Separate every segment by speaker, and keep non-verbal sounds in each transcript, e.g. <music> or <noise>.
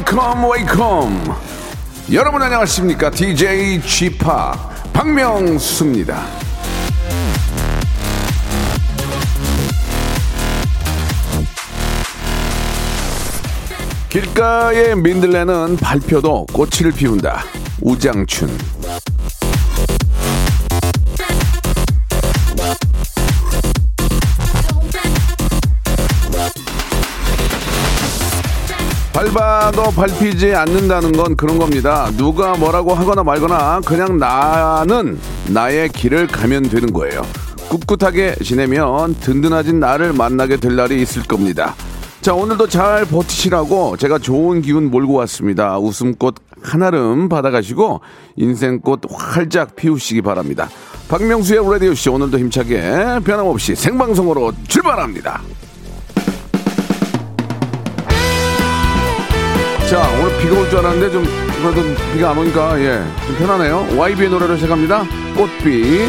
Speaker 1: 웨이컴 웨이컴 여러분 안녕하십니까? DJ g p 박명수입니다. 길가의 민들레는 발표도 꽃을 피운다. 우장춘 밟아도 밟히지 않는다는 건 그런 겁니다. 누가 뭐라고 하거나 말거나 그냥 나는 나의 길을 가면 되는 거예요. 꿋꿋하게 지내면 든든해진 나를 만나게 될 날이 있을 겁니다. 자, 오늘도 잘 버티시라고 제가 좋은 기운 몰고 왔습니다. 웃음꽃 한아름 받아가시고 인생꽃 활짝 피우시기 바랍니다. 박명수의 라디오쇼 오늘도 힘차게 변함없이 생방송으로 출발합니다. 자, 오늘 비가 올 줄 알았는데 좀, 그래도 비가 안 오니까, 예, 좀 편하네요. YB의 노래로 시작합니다. 꽃비.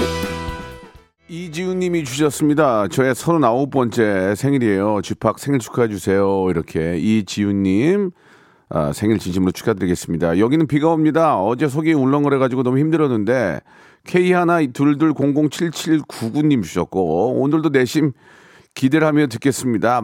Speaker 1: 이지훈 님이 주셨습니다. 저의 39번째 생일이에요. 쥐팍 생일 축하해 주세요. 이렇게. 이지훈 님, 아, 생일 진심으로 축하드리겠습니다. 여기는 비가 옵니다. 어제 속이 울렁거려가지고 너무 힘들었는데, K122007799님 주셨고, 오늘도 내심 기대를 하며 듣겠습니다.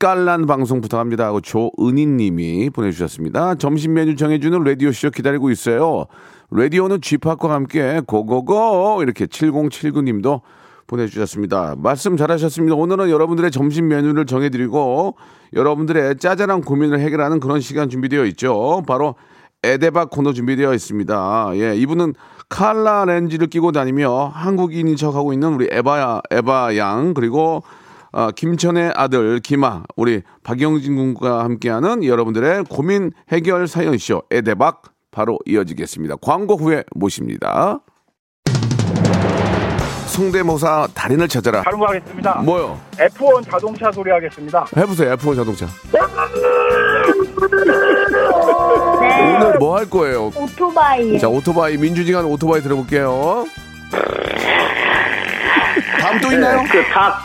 Speaker 1: 맛깔난 방송 부탁합니다 하고 조은희님이 보내주셨습니다. 점심 메뉴 정해주는 라디오 쇼 기다리고 있어요. 라디오는 쥐팍과 함께 고고고 이렇게 7079님도 보내주셨습니다. 말씀 잘하셨습니다. 오늘은 여러분들의 점심 메뉴를 정해드리고 여러분들의 짜잘한 고민을 해결하는 그런 시간 준비되어 있죠. 바로 에데박 코너 준비되어 있습니다. 예, 이분은 칼라 렌즈를 끼고 다니며 한국인인 척하고 있는 우리 에바 에바 양 그리고 아, 김천의 아들 김아 우리 박영진 군과 함께하는 여러분들의 고민 해결 사연 쇼 에데박 바로 이어지겠습니다. 광고 후에 모십니다. 성대모사 달인을 찾아라.
Speaker 2: 다른 거 하겠습니다.
Speaker 1: 뭐요?
Speaker 2: F1 자동차 소리 하겠습니다.
Speaker 1: 해보세요. F1 자동차. 오늘 뭐 할 거예요?
Speaker 3: 오토바이.
Speaker 1: 자 오토바이 민주지간 오토바이 들어볼게요. 다음 또 있나요?
Speaker 2: 그 닭.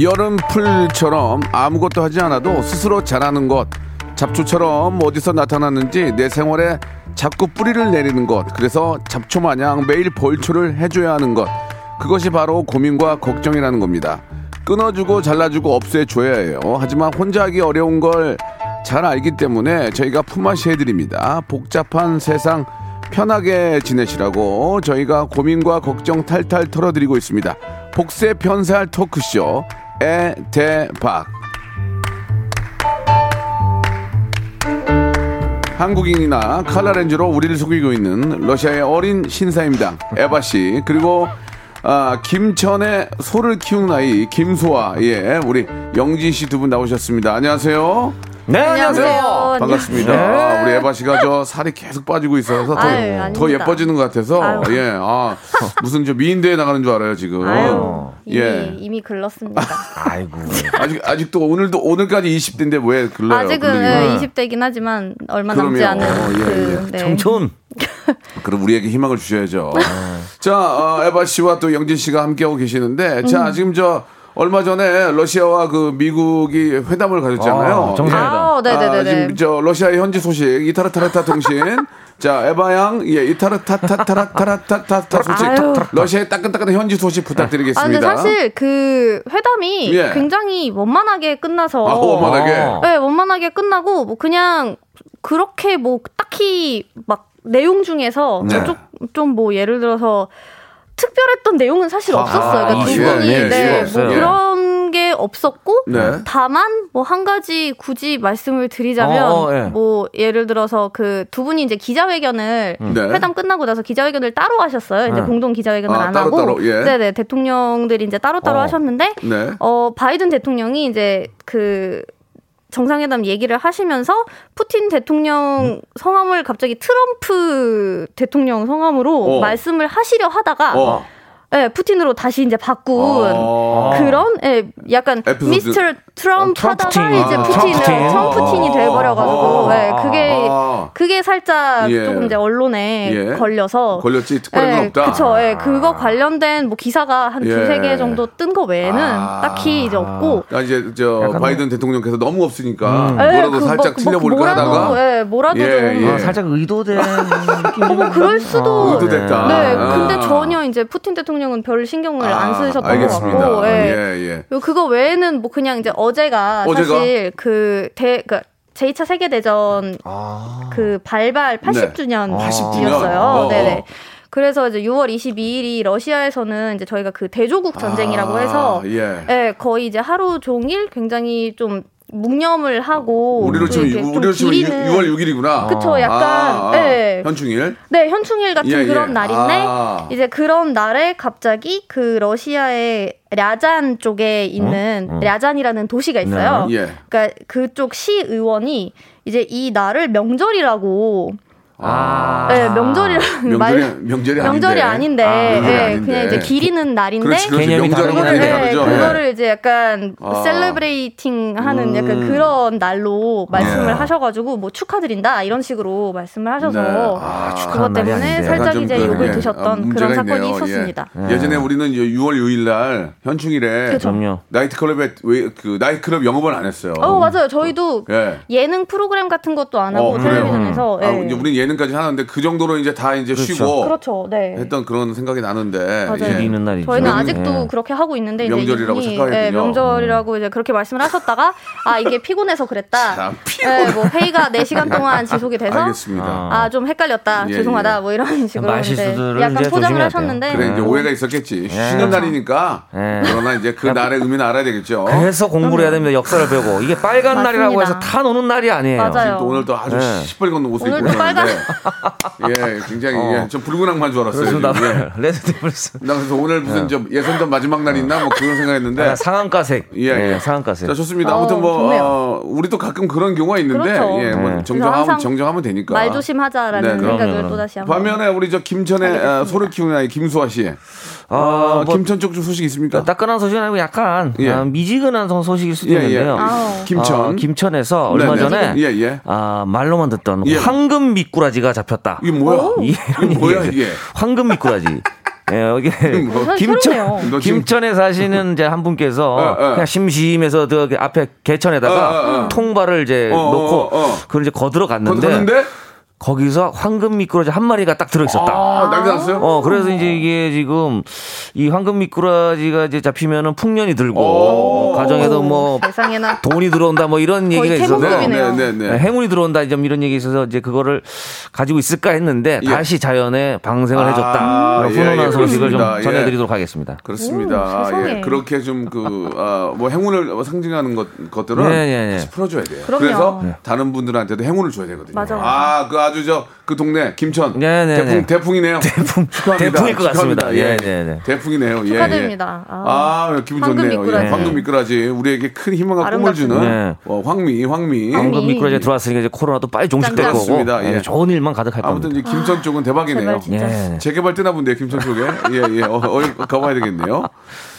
Speaker 1: 여름풀처럼 아무것도 하지 않아도 스스로 자라는 것, 잡초처럼 어디서 나타났는지 내 생활에 자꾸 뿌리를 내리는 것, 그래서 잡초 마냥 매일 벌초를 해줘야 하는 것, 그것이 바로 고민과 걱정이라는 겁니다. 끊어주고 잘라주고 없애줘야 해요. 하지만 혼자 하기 어려운 걸 잘 알기 때문에 저희가 품앗이 해드립니다. 복잡한 세상 편하게 지내시라고 저희가 고민과 걱정 탈탈 털어드리고 있습니다. 복세 편살 토크쇼 에 대박 한국인이나 칼라렌즈로 우리를 속이고 있는 러시아의 어린 신사임당 에바 씨 그리고 아, 김천의 소를 키우는 아이 김소아 예 우리 영진 씨 두 분 나오셨습니다. 안녕하세요.
Speaker 4: 네, 안녕하세요.
Speaker 1: 반갑습니다.
Speaker 4: 네.
Speaker 1: 아, 우리 에바 씨가 저 살이 계속 빠지고 있어서 더,
Speaker 3: 아유,
Speaker 1: 더. 예뻐지는 것 같아서
Speaker 3: 아유.
Speaker 1: 예, 아 무슨 저 미인대에 나가는 줄 알아요 지금.
Speaker 3: 아유, 이미,
Speaker 1: 예.
Speaker 3: 이미 글렀습니다. <laughs>
Speaker 4: 아이고.
Speaker 1: 아직 아직도 오늘도 오늘까지 20대인데 왜 글러요?
Speaker 3: 아직은? 예, 20대긴 하지만 얼마 남지
Speaker 1: 그럼요.
Speaker 3: 않은
Speaker 1: 어, 예,
Speaker 3: 그
Speaker 1: 예.
Speaker 3: 네.
Speaker 4: 청춘. <laughs>
Speaker 1: 그럼 우리에게 희망을 주셔야죠. 자, 어, 에바 씨와 또 영진 씨가 함께하고 계시는데,
Speaker 3: 음.
Speaker 1: 자, 지금 저, 얼마 전에 러시아와 그 미국이 회담을 가졌잖아요.
Speaker 4: 아, 정상회담.
Speaker 3: 아,
Speaker 1: 아,
Speaker 3: 네네네.
Speaker 1: 지금 저 러시아의 현지 소식, 이타르타르타 통신. <laughs> 자, 에바 양, 예, 이타르타타타라타라타타타 소식.
Speaker 3: 아유.
Speaker 1: 러시아의 따끈따끈한 현지 소식
Speaker 3: 아, 근데
Speaker 1: 부탁드리겠습니다.
Speaker 3: 사실 그 회담이
Speaker 1: 예.
Speaker 3: 굉장히 원만하게 끝나서
Speaker 1: 아, 원만하게.
Speaker 4: 어.
Speaker 3: 네, 원만하게 끝나고 뭐 그냥 그렇게 뭐 딱히 막 내용 중에서
Speaker 1: 네.
Speaker 3: 좀뭐 예를 들어서 특별했던 내용은 사실 없었어요. 그러니까 두
Speaker 1: 이슈가,
Speaker 3: 분이
Speaker 1: 예,
Speaker 3: 네,
Speaker 1: 이슈가
Speaker 3: 뭐. 그런 게 없었고
Speaker 1: 네.
Speaker 3: 다만 뭐 한 가지 굳이 말씀을 드리자면
Speaker 4: 어, 어, 예.
Speaker 3: 뭐 예를 들어서 그 두 분이 이제 기자회견을
Speaker 1: 네.
Speaker 3: 회담 끝나고 나서 기자회견을 따로 하셨어요. 이제
Speaker 4: 네.
Speaker 3: 공동 기자회견을
Speaker 1: 아,
Speaker 3: 안
Speaker 1: 따로,
Speaker 3: 하고
Speaker 1: 따로, 예.
Speaker 3: 네네 대통령들이 이제 따로 따로
Speaker 4: 어.
Speaker 3: 하셨는데
Speaker 1: 네.
Speaker 3: 어 바이든 대통령이 이제 그 정상회담 얘기를 하시면서 푸틴 대통령 성함을 갑자기 트럼프 대통령 성함으로
Speaker 1: 어.
Speaker 3: 말씀을 하시려 하다가
Speaker 1: 어.
Speaker 3: 예, 푸틴으로 다시 이제 바꾼
Speaker 1: 어.
Speaker 3: 그런 예, 약간
Speaker 1: 에피소드.
Speaker 3: 미스터 트럼프
Speaker 4: 어,
Speaker 3: 하다가
Speaker 4: 트럼프틴.
Speaker 3: 이제
Speaker 1: 아.
Speaker 3: 푸틴을
Speaker 4: 트럼프틴.
Speaker 3: 트럼프틴이 돼 버려 가지고
Speaker 1: 어.
Speaker 3: 예, 그게
Speaker 1: 아.
Speaker 3: 그게 살짝
Speaker 1: 예.
Speaker 3: 조금 이제 언론에
Speaker 1: 예.
Speaker 3: 걸려서
Speaker 1: 걸렸지 특별한 건
Speaker 3: 예,
Speaker 1: 없다.
Speaker 3: 그쵸. 예, 그거 관련된 뭐 기사가 한
Speaker 1: 예.
Speaker 3: 두세 개 정도 뜬 거 외에는
Speaker 1: 아.
Speaker 3: 딱히 이제 없고
Speaker 1: 아, 이제 저 바이든 대통령께서 너무 없으니까
Speaker 4: 음.
Speaker 1: 뭐라도
Speaker 3: 예, 그
Speaker 1: 살짝
Speaker 3: 뭐-
Speaker 1: 틀려볼까
Speaker 3: 뭐라도,
Speaker 1: 하다가
Speaker 3: 예, 뭐라도
Speaker 1: 예,
Speaker 3: 좀
Speaker 1: 예.
Speaker 4: 아, 살짝 의도된 느낌.
Speaker 3: 어, 뭐 그럴 수도.
Speaker 1: 의도됐다.
Speaker 3: 네,
Speaker 1: 아.
Speaker 3: 근데 전혀 이제 푸틴 대통령 은 별 신경을 안 쓰셨던 것
Speaker 1: 알겠습니다.
Speaker 3: 같고, 예.
Speaker 1: 예, 예.
Speaker 3: 요 그거 외에는 뭐 그냥 이제 어제가,
Speaker 1: 어제가?
Speaker 3: 사실 그 대, 그 제2차 세계대전
Speaker 4: 아.
Speaker 3: 그 발발
Speaker 1: 네.
Speaker 3: 80주년이었어요.
Speaker 1: 80주년? 어,
Speaker 3: 네네.
Speaker 1: 어.
Speaker 3: 그래서 이제 6월 22일이 러시아에서는 이제 저희가 그 대조국 전쟁이라고
Speaker 1: 아,
Speaker 3: 해서
Speaker 1: 예.
Speaker 3: 예, 거의 이제 하루 종일 굉장히 좀 묵념을 하고
Speaker 1: 우리로 치면
Speaker 3: 이렇게 좀
Speaker 1: 우리로 치면
Speaker 3: 기리는
Speaker 1: 6 월 6일이구나.
Speaker 3: 그쵸, 약간,
Speaker 1: 아, 아,
Speaker 3: 예.
Speaker 1: 현충일.
Speaker 3: 네, 현충일 같은
Speaker 1: 예, 예.
Speaker 3: 그런 날인데
Speaker 1: 아.
Speaker 3: 이제 그런 날에 갑자기 그 러시아의 랴잔 쪽에 있는
Speaker 4: 음.
Speaker 3: 랴잔이라는 도시가 있어요.
Speaker 1: 예.
Speaker 3: 그러니까 그쪽 시 의원이 이제 이 날을 명절이라고
Speaker 4: 아.
Speaker 3: 네, 명절이라는 말
Speaker 1: 명절이 명절이 아닌데.
Speaker 3: 명절이 아닌데,
Speaker 1: 아, 명절이
Speaker 3: 예,
Speaker 1: 아닌데.
Speaker 3: 그냥 이제 기리는 날인데
Speaker 1: 그렇지, 그렇지.
Speaker 4: 개념이
Speaker 1: 명절하고
Speaker 4: 하네.
Speaker 3: 네. 그거를 이제 약간
Speaker 1: 아.
Speaker 3: celebrating 하는
Speaker 1: 음.
Speaker 3: 약간 그런 날로 말씀을
Speaker 1: 예.
Speaker 3: 하셔가지고 뭐 축하드린다 이런 식으로 말씀을 하셔서
Speaker 1: 네. 아,
Speaker 3: 그것 때문에. 살짝 이제
Speaker 1: 그,
Speaker 3: 욕을
Speaker 1: 예.
Speaker 3: 드셨던
Speaker 1: 아,
Speaker 3: 그런 사건이
Speaker 1: 있네요.
Speaker 3: 있었습니다.
Speaker 1: 예. 예 전에 우리는 6월 6일 날 현충일에
Speaker 3: 그쵸.
Speaker 4: 그럼요.
Speaker 1: 나이트클럽에 왜- 그 나이트클럽 영업을 안 했어요.
Speaker 3: 어 맞아요. 저희도
Speaker 1: 예.
Speaker 3: 예능 프로그램 같은 것도 안 하고
Speaker 1: 어?
Speaker 3: 텔레비전에서
Speaker 1: 아,
Speaker 3: 예.
Speaker 1: 이제 우리는 예능까지 하는데 그 정도로 이제 다 이제 쉬고
Speaker 3: 그렇죠. 네.
Speaker 1: 했던 그런 생각이 나는데
Speaker 3: 맞아요.
Speaker 1: 예.
Speaker 4: 날이죠.
Speaker 3: 저희는
Speaker 1: 명-
Speaker 3: 아직도
Speaker 4: 예.
Speaker 3: 그렇게 하고 있는데
Speaker 1: 명절이라고
Speaker 3: 이분이,
Speaker 1: 착각했군요.
Speaker 3: 예, 명절이라고 이제 그렇게 말씀을 하셨다가 아 이게 피곤해서 그랬다.
Speaker 1: 참, 피곤해.
Speaker 3: 예, 뭐 회의가 4 시간 동안 지속이 돼서
Speaker 1: 알겠습니다.
Speaker 3: 아좀 헷갈렸다.
Speaker 1: 예,
Speaker 3: 죄송하다.
Speaker 1: 예.
Speaker 3: 뭐 이런 식으로 약간 포장을 하셨는데
Speaker 1: 그래 이제
Speaker 4: 예.
Speaker 1: 오해가 있었겠지. 쉬는 날이니까
Speaker 4: 예.
Speaker 1: 그러나 이제 그 날의 의미는 알아야 되겠죠.
Speaker 4: 그래서 공부를 해야 됩니다. 역사를 배우고 이게 빨간
Speaker 3: 맞습니다.
Speaker 4: 날이라고 해서 다 노는 날이 아니에요.
Speaker 3: 맞아요.
Speaker 1: 또 오늘 또 아주
Speaker 4: 네.
Speaker 1: 시뻘건 옷을 입고
Speaker 3: 오늘도
Speaker 1: 오셨는데 예 굉장히
Speaker 4: 어.
Speaker 1: 예, 좀 붉은 악마인 줄 알았어요.
Speaker 4: 그래서 나.
Speaker 1: 예.
Speaker 4: Red Devils
Speaker 1: 나 그래서 오늘 무슨 좀 예선전 마지막 날 있나 뭐 그런 생각했는데
Speaker 4: 아, 상한가색.
Speaker 1: 예, 예.
Speaker 4: 네, 상한가색.
Speaker 1: 자 좋습니다.
Speaker 3: 어,
Speaker 1: 아무튼 뭐
Speaker 3: 좋네요.
Speaker 1: 어, 우리도 가끔 그런 경우가 있는데
Speaker 3: 그렇죠.
Speaker 1: 예, 뭐
Speaker 4: 네.
Speaker 1: 정정하면 정정하면 되니까.
Speaker 3: 말 조심하자라는
Speaker 1: 네,
Speaker 3: 생각을. 또 다시 한번.
Speaker 1: 반면에 우리 저 김천의. 어, 소를 키우는 아이 김수아 씨.
Speaker 4: 아,
Speaker 1: 어,
Speaker 4: 뭐
Speaker 1: 김천 쪽 소식 있습니까?
Speaker 4: 따끈한 소식은 아니고 약간
Speaker 1: 예.
Speaker 4: 아, 미지근한 소- 소식일 수도
Speaker 1: 예, 예.
Speaker 4: 있는데요.
Speaker 3: 아우.
Speaker 1: 김천.
Speaker 4: 어, 김천에서 얼마
Speaker 1: 네네.
Speaker 4: 전에
Speaker 1: 예, 예.
Speaker 4: 아, 말로만 듣던
Speaker 1: 예.
Speaker 4: 황금 미꾸라지가 잡혔다.
Speaker 1: 이게 뭐야?
Speaker 4: 이-
Speaker 1: 이게 뭐야 이게?
Speaker 4: 황금 미꾸라지. <laughs> 예, 여기
Speaker 1: 뭐.
Speaker 3: 어,
Speaker 4: 김천 김천에 사시는 이제 한 분께서
Speaker 1: 어, 어.
Speaker 4: 그냥 심심해서 그 앞에 개천에다가
Speaker 1: 어, 어, 어.
Speaker 4: 통발을 이제
Speaker 1: 어, 어,
Speaker 4: 놓고
Speaker 1: 어, 어.
Speaker 4: 그걸 이제 거들어 갔는데 거기서 황금 미꾸라지 한 마리가 딱 들어 있었다.
Speaker 1: 아, 난리 났어요?
Speaker 4: 어, 그래서 이제 이게 지금 이 황금 미꾸라지가 이제 잡히면은 풍년이 들고
Speaker 1: 오.
Speaker 4: 가정에도 뭐
Speaker 3: 세상에나
Speaker 4: 돈이 들어온다 뭐 이런 얘기가 있어서
Speaker 3: 태몽급이네요.
Speaker 1: 네, 네, 네.
Speaker 4: 행운이 들어온다 좀 이런 얘기 있어서 이제 그거를 가지고 있을까 했는데
Speaker 1: 예.
Speaker 4: 다시 자연에 방생을
Speaker 1: 아,
Speaker 4: 해줬다.
Speaker 1: 예,
Speaker 4: 훈훈한
Speaker 1: 예,
Speaker 4: 소식을 좀.
Speaker 1: 예.
Speaker 4: 전해드리도록 하겠습니다.
Speaker 1: 그렇습니다.
Speaker 3: 오, 세상에.
Speaker 1: 예, 그렇게 좀 그, 아, 뭐 행운을 상징하는 것, 것들은
Speaker 4: 네, 네, 네.
Speaker 1: 다시 풀어줘야 돼요.
Speaker 3: 그럼요.
Speaker 1: 그래서 다른 분들한테도 행운을 줘야 되거든요.
Speaker 3: 맞아, 맞아.
Speaker 1: 아, 그 아주 아주 저 그 동네 김천
Speaker 4: 네, 네,
Speaker 1: 대풍
Speaker 4: 네.
Speaker 1: 대풍이네요.
Speaker 4: 대풍
Speaker 1: 축하합니다.
Speaker 4: 대풍일 것 같습니다.
Speaker 1: 축하합니다.
Speaker 4: 예, 네, 네.
Speaker 1: 대풍이네요. 예,
Speaker 3: 축하드립니다.
Speaker 1: 예.
Speaker 3: 아,
Speaker 1: 아, 기분
Speaker 3: 황금
Speaker 1: 좋네요.
Speaker 3: 미꾸라지.
Speaker 1: 예, 황금 미꾸라지 우리에게 큰 희망과 꿈을 주는
Speaker 4: 네.
Speaker 1: 어, 황미, 황미.
Speaker 4: 황금 미꾸라지 들어왔으니까 이제 코로나도 빨리 종식될. 거고.
Speaker 1: 예.
Speaker 4: 예, 좋은 일만 가득할
Speaker 1: 아무튼
Speaker 4: 겁니다.
Speaker 1: 이제 김천 쪽은 대박이네요.
Speaker 3: 제발.
Speaker 4: 예.
Speaker 1: 재개발 뜨나 본데요, 김천 쪽에. 예, 예. 어, 어, 가봐야 되겠네요.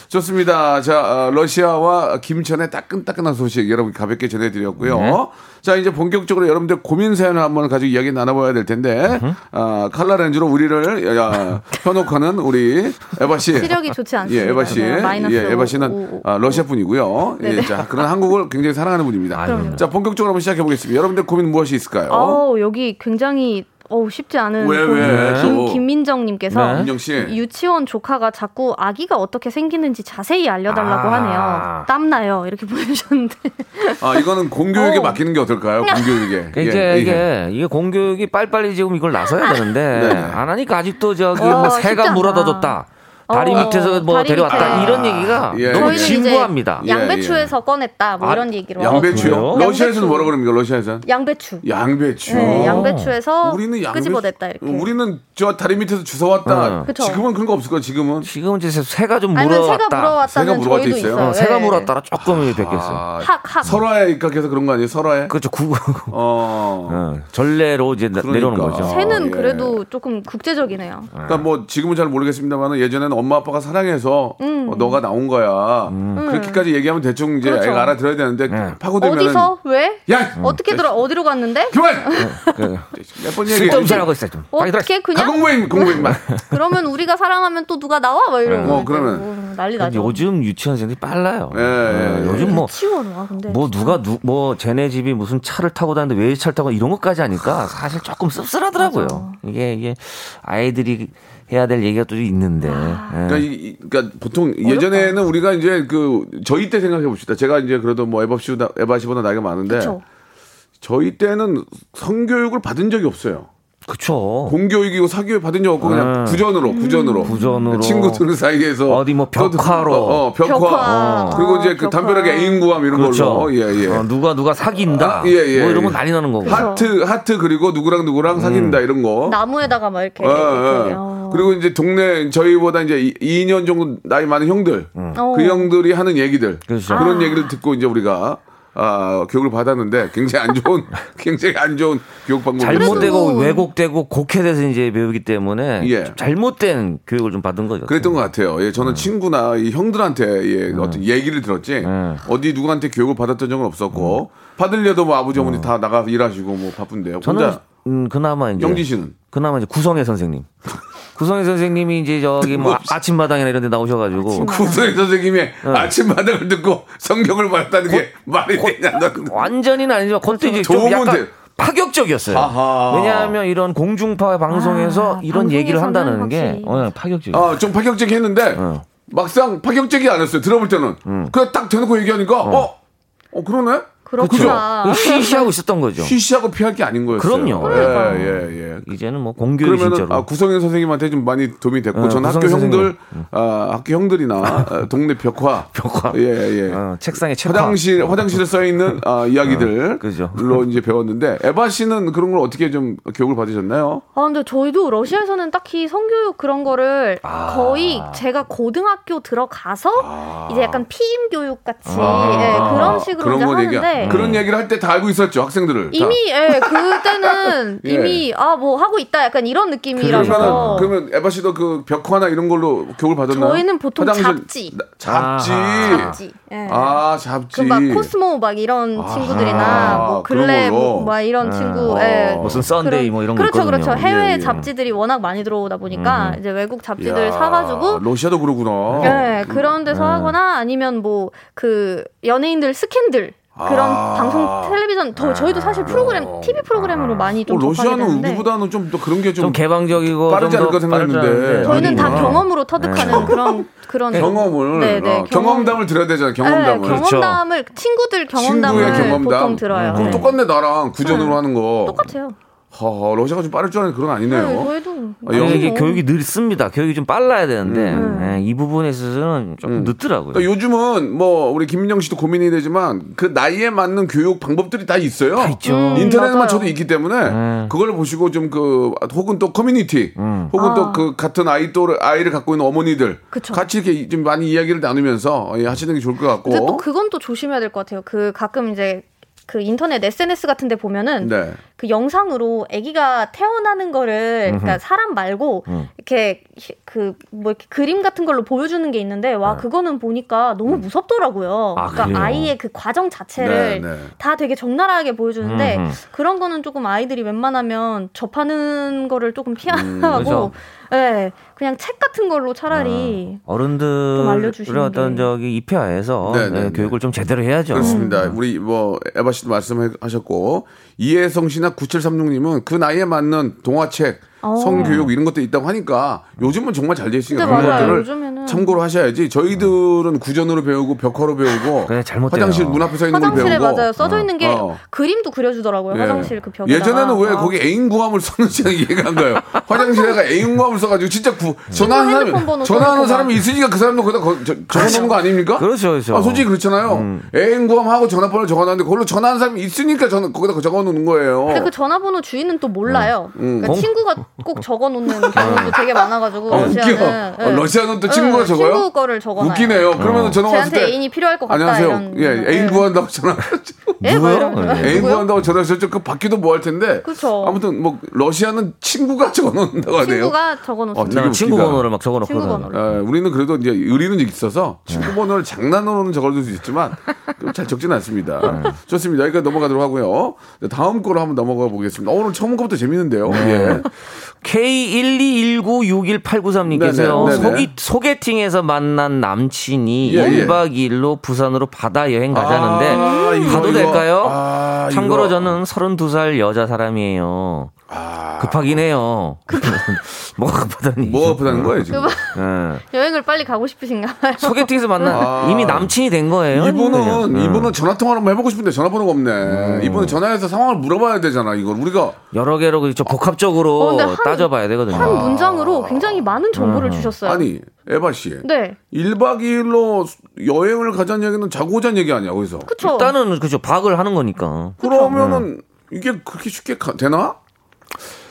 Speaker 1: 좋습니다. 자, 어, 러시아와 김천의 따끈따끈한 소식 여러분 가볍게 전해드렸고요.
Speaker 4: 네.
Speaker 1: 자, 이제 본격적으로 여러분들 고민 사연을 한번 가지고 이야기 나눠봐야 될 텐데, 아, 칼라렌즈로 우리를 야, 현혹하는 우리 에바 씨.
Speaker 3: 시력이 좋지 않습니다.
Speaker 1: 예, 에바 씨.
Speaker 3: 네, 마이너스
Speaker 1: 예, 에바 씨는
Speaker 3: 오, 오.
Speaker 1: 아, 러시아 분이고요. 예,
Speaker 3: 네네.
Speaker 1: 자, 그런 한국을 굉장히 사랑하는 분입니다.
Speaker 4: 그럼요.
Speaker 1: 자, 본격적으로 한번 시작해 보겠습니다. 여러분들 고민 무엇이 있을까요?
Speaker 3: 어우, 여기 굉장히 어우, 쉽지 않은
Speaker 1: 왜. 왜?
Speaker 3: 김,
Speaker 1: 또.
Speaker 3: 김민정님께서
Speaker 4: 네.
Speaker 1: 민정 씨.
Speaker 3: 유치원 조카가 자꾸 아기가 어떻게 생기는지 자세히 알려달라고
Speaker 4: 아.
Speaker 3: 하네요. 땀나요. 이렇게 <laughs> 보내주셨는데.
Speaker 1: 아, 이거는 공교육에
Speaker 3: 어.
Speaker 1: 맡기는 게 어떨까요? 공교육에.
Speaker 4: 그러니까 이제
Speaker 1: 예,
Speaker 4: 이게
Speaker 1: 예.
Speaker 4: 이게 공교육이 빨리빨리 지금 이걸 나서야 되는데
Speaker 1: 네.
Speaker 4: 안 하니까 아직도 저기
Speaker 3: 어,
Speaker 4: 뭐 새가. 물어다줬다. 다리
Speaker 3: 어,
Speaker 4: 밑에서 뭐
Speaker 3: 다리
Speaker 4: 데려왔다
Speaker 3: 밑에.
Speaker 4: 이런 얘기가
Speaker 1: 예.
Speaker 4: 너무 진부합니다.
Speaker 1: 예,
Speaker 3: 양배추에서 꺼냈다. 뭐
Speaker 4: 아,
Speaker 3: 이런 얘기로.
Speaker 1: 양배추요?
Speaker 4: 그래요?
Speaker 1: 러시아에서는
Speaker 3: 양배추.
Speaker 1: 뭐라 그럽니까? 러시아에서는?
Speaker 3: 양배추.
Speaker 1: 양배추.
Speaker 3: 네, 양배추에서
Speaker 1: 우리는 양배
Speaker 3: 끄집어냈다 이렇게.
Speaker 1: 우리는 저 다리 밑에서 주워왔다.
Speaker 4: 어.
Speaker 3: 그쵸.
Speaker 1: 지금은 그런 거 없을 거야. 지금은.
Speaker 4: 지금은 이제 새가 좀
Speaker 3: 아니면 새가
Speaker 4: 물어왔다.
Speaker 3: 물어왔다는
Speaker 1: 새가 물어왔다 있어요?
Speaker 3: 있어요.
Speaker 4: 어, 새가
Speaker 3: 예.
Speaker 4: 물어왔다라 조금 뵙겠어요.
Speaker 1: 아. 설화에 입각해서 그런 거 아니에요? 설화에?
Speaker 4: 그렇죠. 구, <laughs>
Speaker 1: 어.
Speaker 4: 어, 전례로 이제 나-
Speaker 1: 그러니까.
Speaker 4: 내려오는 거죠.
Speaker 3: 새는
Speaker 1: 예.
Speaker 3: 그래도 조금 국제적이네요.
Speaker 1: 그러니까 뭐 지금은 잘 모르겠습니다만 예전에는 엄마 아빠가 사랑해서 어, 너가 나온 거야. 그렇게까지 얘기하면 대충 이제
Speaker 3: 음. 그렇죠.
Speaker 1: 애가 알아들어야 되는데
Speaker 4: 네.
Speaker 1: 파고들면
Speaker 3: 어디서? 왜?
Speaker 1: 야
Speaker 3: 어떻게 들어? 어디로 갔는데?
Speaker 1: 그만
Speaker 4: 그,
Speaker 1: 몇번 얘기.
Speaker 4: 하고 있어요. 좀.
Speaker 3: 어떻게 그냥?
Speaker 1: 가공부인 공부인만. <laughs>
Speaker 3: 그러면 우리가 사랑하면 또 누가 나와? 막 이러고.
Speaker 1: 어, 그러면.
Speaker 3: 뭐 난리 나죠.
Speaker 4: 요즘 유치원생들이 빨라요.
Speaker 1: 예, 예,
Speaker 4: 예, 요즘 뭐
Speaker 3: 치원 와 근데.
Speaker 4: 뭐 누가 누, 뭐 쟤네 집이 무슨 차를 타고 다니는데 왜 차를 타고 이런 것까지 하니까 사실 조금 씁쓸하더라고요.
Speaker 3: 맞아.
Speaker 4: 이게 이게 아이들이 해야 될 얘기가 또 있는데. 예.
Speaker 1: 그러니까, 이, 이- 그러니까 보통 예전에는 우리가 이제 그 저희 때 생각해 봅시다. 제가 이제 그래도 뭐 에바 씨보다 에바 씨보다 나이가 많은데
Speaker 3: 그쵸.
Speaker 1: 저희 때는 성교육을 받은 적이 없어요.
Speaker 4: 그쵸.
Speaker 1: 공교육이고 사교육 받은 적 없고 그냥
Speaker 4: 음.
Speaker 1: 구전으로 구전으로
Speaker 4: 구전으로.
Speaker 1: 친구들 사이에서
Speaker 4: 어디 뭐 벽화로.
Speaker 1: 어, 어, 벽화,
Speaker 3: 벽화.
Speaker 1: 어. 그리고 이제
Speaker 3: 어,
Speaker 1: 그
Speaker 3: 벽화.
Speaker 1: 담벼락에 애인 구함 이런
Speaker 4: 그렇죠.
Speaker 1: 걸로 예예
Speaker 4: 어, 누가 누가 사귄다.
Speaker 1: 아, 예, 예,
Speaker 4: 뭐 이러면
Speaker 1: 예.
Speaker 4: 난리 나는 거고.
Speaker 1: 하트 하트 그리고 누구랑 누구랑
Speaker 4: 음.
Speaker 1: 사귄다 이런 거
Speaker 3: 나무에다가 막 이렇게.
Speaker 1: 어, 어.
Speaker 3: 어.
Speaker 1: 그리고 이제 동네 저희보다 이제 2년 정도 나이 많은 형들
Speaker 3: 어.
Speaker 1: 그 형들이 하는 얘기들
Speaker 4: 그렇죠.
Speaker 1: 런 얘기를 듣고 이제 우리가 아, 교육을 받았는데 굉장히 안 좋은 <laughs> 굉장히 안 좋은 교육 방법이었어요.
Speaker 4: 잘못되고 왜곡되고 곡해돼서 이제 배우기 때문에
Speaker 1: 예.
Speaker 4: 좀 잘못된 교육을 좀 받은 거죠.
Speaker 1: 그랬던 것 같아요. 예, 저는 친구나 이 형들한테 예, 어떤 얘기를 들었지
Speaker 4: 네.
Speaker 1: 어디 누구한테 교육을 받았던 적은 없었고 받으려도 뭐 아버지 어머니 다 나가 일하시고 뭐 바쁜데요.
Speaker 4: 저는 음, 그나마 이제
Speaker 1: 영지 씨는
Speaker 4: 그나마 이제 구성애 선생님. <laughs> 구성애 선생님이 이제 저기 뭐
Speaker 1: 뜬금없이. <laughs>
Speaker 4: 아침마당이나 이런 데 나오셔가지고
Speaker 1: 구소희 선생님의 아침마당을 듣고 성경을 받았다는 게 말이 되냐? 너
Speaker 4: 완전히는 아니지만 그것도 이제 좀 약간
Speaker 1: 돼.
Speaker 4: 파격적이었어요.
Speaker 1: 아하.
Speaker 4: 왜냐하면 이런 공중파 방송에서
Speaker 3: 아,
Speaker 4: 이런 얘기를 한다는 게
Speaker 3: 확실히.
Speaker 4: 어, 파격적이에요.
Speaker 1: 아, 좀 파격적이했는데
Speaker 4: 어.
Speaker 1: 막상 파격적이 않았어요. 들어볼 때는 그냥 딱 대놓고 얘기하니까 어, 어 그러네.
Speaker 3: 그렇구나.
Speaker 4: 그 쉬쉬하고 있었던 거죠.
Speaker 1: 쉬쉬하고 피할 게 아닌 거였어요.
Speaker 4: 그럼요.
Speaker 1: 예, 예, 예.
Speaker 4: 이제는 뭐 공교육 진짜로.
Speaker 1: 아, 구성현 선생님한테 좀 많이 도움이 됐고
Speaker 4: 어,
Speaker 1: 저는 학교 형들 아, 학교 형들이나 아, 동네 벽화 <laughs>
Speaker 4: 벽화.
Speaker 1: 예, 예.
Speaker 4: 어, 책상에 책화.
Speaker 1: 화장실 화장실에 써 있는 아, 이야기들로
Speaker 4: 어, 그죠. <laughs>
Speaker 1: 이제 배웠는데 에바 씨는 그런 걸 어떻게 좀 교육을 받으셨나요?
Speaker 3: 아, 근데 저희도 러시아에서는 딱히 성교육 그런 거를
Speaker 1: 아.
Speaker 3: 거의 제가 고등학교 들어가서 이제 약간 피임 교육 같이
Speaker 1: 아.
Speaker 3: 예, 그런 식으로 이제
Speaker 1: 건 얘기
Speaker 3: 하는데
Speaker 1: 그런 얘기를 할 때 다 알고 있었죠 학생들을 다.
Speaker 3: 이미 예, 그때는 <laughs>
Speaker 1: 예.
Speaker 3: 이미 아 뭐 하고 있다 약간 이런 느낌이라서
Speaker 1: 그러면 그러면 에바 씨도 그 벽화나 이런 걸로 교육을 받았나요?
Speaker 3: 저희는 보통 잡지.
Speaker 1: 나- 잡지.
Speaker 4: 아하.
Speaker 3: 잡지. 예.
Speaker 1: 아, 잡지.
Speaker 3: 그 막 코스모 막 이런
Speaker 1: 아하,
Speaker 3: 친구들이나 뭐
Speaker 1: 그런
Speaker 3: 그런
Speaker 1: 걸로.
Speaker 3: 뭐, 막 이런 친구
Speaker 1: 어.
Speaker 3: 예.
Speaker 4: 무슨 썬데이 뭐 이런 거
Speaker 3: 그렇죠. 그렇죠 해외
Speaker 1: 예, 예.
Speaker 3: 잡지들이 워낙 많이 들어오다 보니까 이제 외국 잡지들
Speaker 1: 야,
Speaker 3: 사가지고
Speaker 1: 러시아도 그러구나.
Speaker 3: 네, 그런 데서 하거나 아니면 뭐 그 연예인들 스캔들 그런
Speaker 1: 아.
Speaker 3: 방송 텔레비전 더 저희도 사실 프로그램 TV 프로그램으로 많이
Speaker 1: 어,
Speaker 3: 좀 접하게
Speaker 1: 러시아는
Speaker 3: 되는데
Speaker 1: 우리보다는 좀 더 그런
Speaker 4: 게좀좀 개방적이고
Speaker 1: 빠르지
Speaker 4: 좀더
Speaker 1: 않을까 생각했는데.
Speaker 3: 저희는 다. 경험으로 터득하는 그런 그런
Speaker 1: 경험을
Speaker 3: 네, 네,
Speaker 1: 어, 경험 담을 들어야 되잖아.
Speaker 3: 네,
Speaker 1: 경험담을.
Speaker 3: 경험담을 친구들 경험담을
Speaker 1: 친구의 경험담.
Speaker 3: 보통 들어요.
Speaker 1: 그럼
Speaker 3: 네.
Speaker 1: 똑같네 나랑 구전으로 하는 거.
Speaker 3: 똑같아요.
Speaker 1: 허, 러시아가 좀 빠를 줄 알았는데 그건 아니네요.
Speaker 3: 네, 저희도
Speaker 1: 아, 영어-
Speaker 4: 이게 교육이 늦습니다. 교육이 좀 빨라야 되는데
Speaker 1: 음.
Speaker 4: 예, 이 부분에 있어서는 조금 늦더라고요.
Speaker 1: 그러니까 요즘은 뭐 우리 김민정 씨도 고민이 되지만 그 나이에 맞는 교육 방법들이 다 있어요.
Speaker 4: 다 있죠.
Speaker 3: 음,
Speaker 1: 인터넷만
Speaker 3: 맞아요.
Speaker 1: 쳐도 있기 때문에
Speaker 4: 네.
Speaker 1: 그걸 보시고 좀 그 혹은 또 커뮤니티
Speaker 4: 음.
Speaker 1: 혹은
Speaker 3: 아.
Speaker 1: 또그 같은 아이돌 아이를 갖고 있는 어머니들
Speaker 3: 그쵸.
Speaker 1: 같이 이렇게 좀 많이 이야기를 나누면서 예, 하시는 게 좋을 것 같고.
Speaker 3: 근데 또 그건 또 조심해야 될 것 같아요. 그 가끔 이제 그 인터넷 SNS 같은 데 보면은
Speaker 1: 네.
Speaker 3: 그 영상으로 아기가 태어나는 거를 그러니까 사람 말고
Speaker 4: 음.
Speaker 3: 이렇게 그 뭐 이렇게 그림 같은 걸로 보여주는 게 있는데 와 그거는 보니까 너무 무섭더라고요.
Speaker 4: 아,
Speaker 3: 그러니까
Speaker 4: 그래요?
Speaker 3: 아이의 그 과정 자체를
Speaker 1: 네, 네.
Speaker 3: 다 되게 적나라하게 보여주는데
Speaker 4: 음흠.
Speaker 3: 그런 거는 조금 아이들이 웬만하면 접하는 거를 조금
Speaker 4: 그죠.
Speaker 3: 피하고 <laughs> 예 그냥 책 같은 걸로 차라리 좀 알려주시는
Speaker 4: 어른들의 어떤
Speaker 3: 게.
Speaker 4: 저기 입회하에서
Speaker 1: 네, 네,
Speaker 4: 예,
Speaker 1: 네.
Speaker 4: 교육을 좀 제대로 해야죠.
Speaker 1: 그렇습니다. 우리 뭐 에바 씨도 말씀하셨고 이혜성 씨나 9736님은 그 나이에 맞는 동화책,
Speaker 3: 어.
Speaker 1: 성교육 이런 것도 있다고 하니까 요즘은 정말 잘 돼 있으니까 그런
Speaker 3: 맞아요.
Speaker 1: 것들을
Speaker 3: 요즘에는-
Speaker 1: 참고로 하셔야지. 저희들은 구전으로 배우고 벽화로 배우고
Speaker 4: 그래, 잘못돼요.
Speaker 1: 화장실 문 앞에 서 있는 걸
Speaker 3: 화장실에
Speaker 1: 배우고
Speaker 3: 맞아요 써져 있는 게
Speaker 1: 어.
Speaker 3: 그림도 그려주더라고요
Speaker 1: 예.
Speaker 3: 화장실 그 벽에
Speaker 1: 예전에는 왜 거기 애인 구함을 <laughs> 썼는지 이해가 안 가요. 화장실에가 애인 구함을 써가지고 진짜 구, 전화하는
Speaker 3: 핸드폰
Speaker 1: 사람이 전화하는 사람이 있으니까 그 사람도 거기다 거- 저- 적어놓는 거 아닙니까?
Speaker 4: 그렇죠, 그렇죠.
Speaker 1: 아, 솔직히 그렇잖아요.
Speaker 4: 음.
Speaker 1: 애인 구함하고 전화번호를 적어놨는데 그걸로 전화하는 사람이 있으니까 저는 거기다 적어놓는 거예요.
Speaker 3: 근데 그 전화번호 주인은 또 몰라요.
Speaker 1: 음.
Speaker 3: 그러니까
Speaker 4: 어?
Speaker 3: 친구가 꼭 적어 놓는 경우도 되게 많아가지고
Speaker 1: 어, 웃겨.
Speaker 3: 러시아는.
Speaker 1: 어, 러시아는 또 친구가
Speaker 3: 네,
Speaker 1: 적어요?
Speaker 3: 친구 거를 적어놔요.
Speaker 1: 웃기네요. 그러면 전화 왔을 때
Speaker 3: 애인이 필요할 것 같다
Speaker 1: 안녕하세요.
Speaker 3: 이런.
Speaker 1: 예,
Speaker 3: 네.
Speaker 1: 애인 구한다고 전화.
Speaker 3: 예, 뭐
Speaker 4: 누구요? 네.
Speaker 1: 애인? 구한다고 전화하셨죠. 그 받기도 뭐 할 텐데.
Speaker 3: 그쵸.
Speaker 1: 아무튼 뭐 러시아는 친구가 <laughs> 적어 놓는다고 하네요.
Speaker 3: 친구가
Speaker 1: 어,
Speaker 3: 적어 놓습니다.
Speaker 1: 되게
Speaker 4: 나 친구
Speaker 1: 웃기다.
Speaker 4: 번호를 막 적어 놓거든.
Speaker 3: 친구 번호를.
Speaker 1: 예, 우리는 그래도 이제 의리는 있어서 친구 번호를 장난으로는 적어줄 수 있지만 그잘 적지는 않습니다. 좋습니다. 여기까지 넘어가도록 하고요. 네, 다음 거로 한번 넘어가 보겠습니다. 어, 오늘 처음 거부터 재밌는데요. 예.
Speaker 4: K121961893님께서요.
Speaker 1: 네네, 네네.
Speaker 4: 소개, 소개팅에서 만난 남친이
Speaker 1: 예, 예.
Speaker 4: 1박 2일로 부산으로 바다 여행 가자는데
Speaker 1: 아,
Speaker 4: 가도
Speaker 1: 이거.
Speaker 4: 될까요?
Speaker 1: 아,
Speaker 4: 참고로
Speaker 1: 이거.
Speaker 4: 저는 32살 여자 사람이에요. 급하긴 해요. <laughs> 뭐가 급하다니.
Speaker 1: 뭐가 아프다는 거예요, 지금?
Speaker 4: 예.
Speaker 3: 여행을 빨리 가고 싶으신가 봐요.
Speaker 4: 소개팅에서 만난
Speaker 1: 아.
Speaker 4: 이미 남친이 된 거예요.
Speaker 1: 이분은
Speaker 4: 그냥. 음.
Speaker 1: 이분은 전화 통화를 한번 해보고 싶은데 전화번호가 없네. 이분은 전화해서 상황을 물어봐야 되잖아. 이걸 우리가
Speaker 4: 여러 개로 그저 복합적으로
Speaker 3: 어, 한-
Speaker 4: 따져봐야 되거든요.
Speaker 3: 한 문장으로 굉장히 많은 정보를 주셨어요.
Speaker 1: 아니 에바 씨,
Speaker 3: 네,
Speaker 1: 1박 2일로 여행을 가자는 얘기는 자고 오자는 얘기 아니야 거기서?
Speaker 3: 그쵸.
Speaker 4: 일단은 그죠 박을 하는 거니까.
Speaker 1: 그러면은 이게 그렇게 쉽게 가- 되나?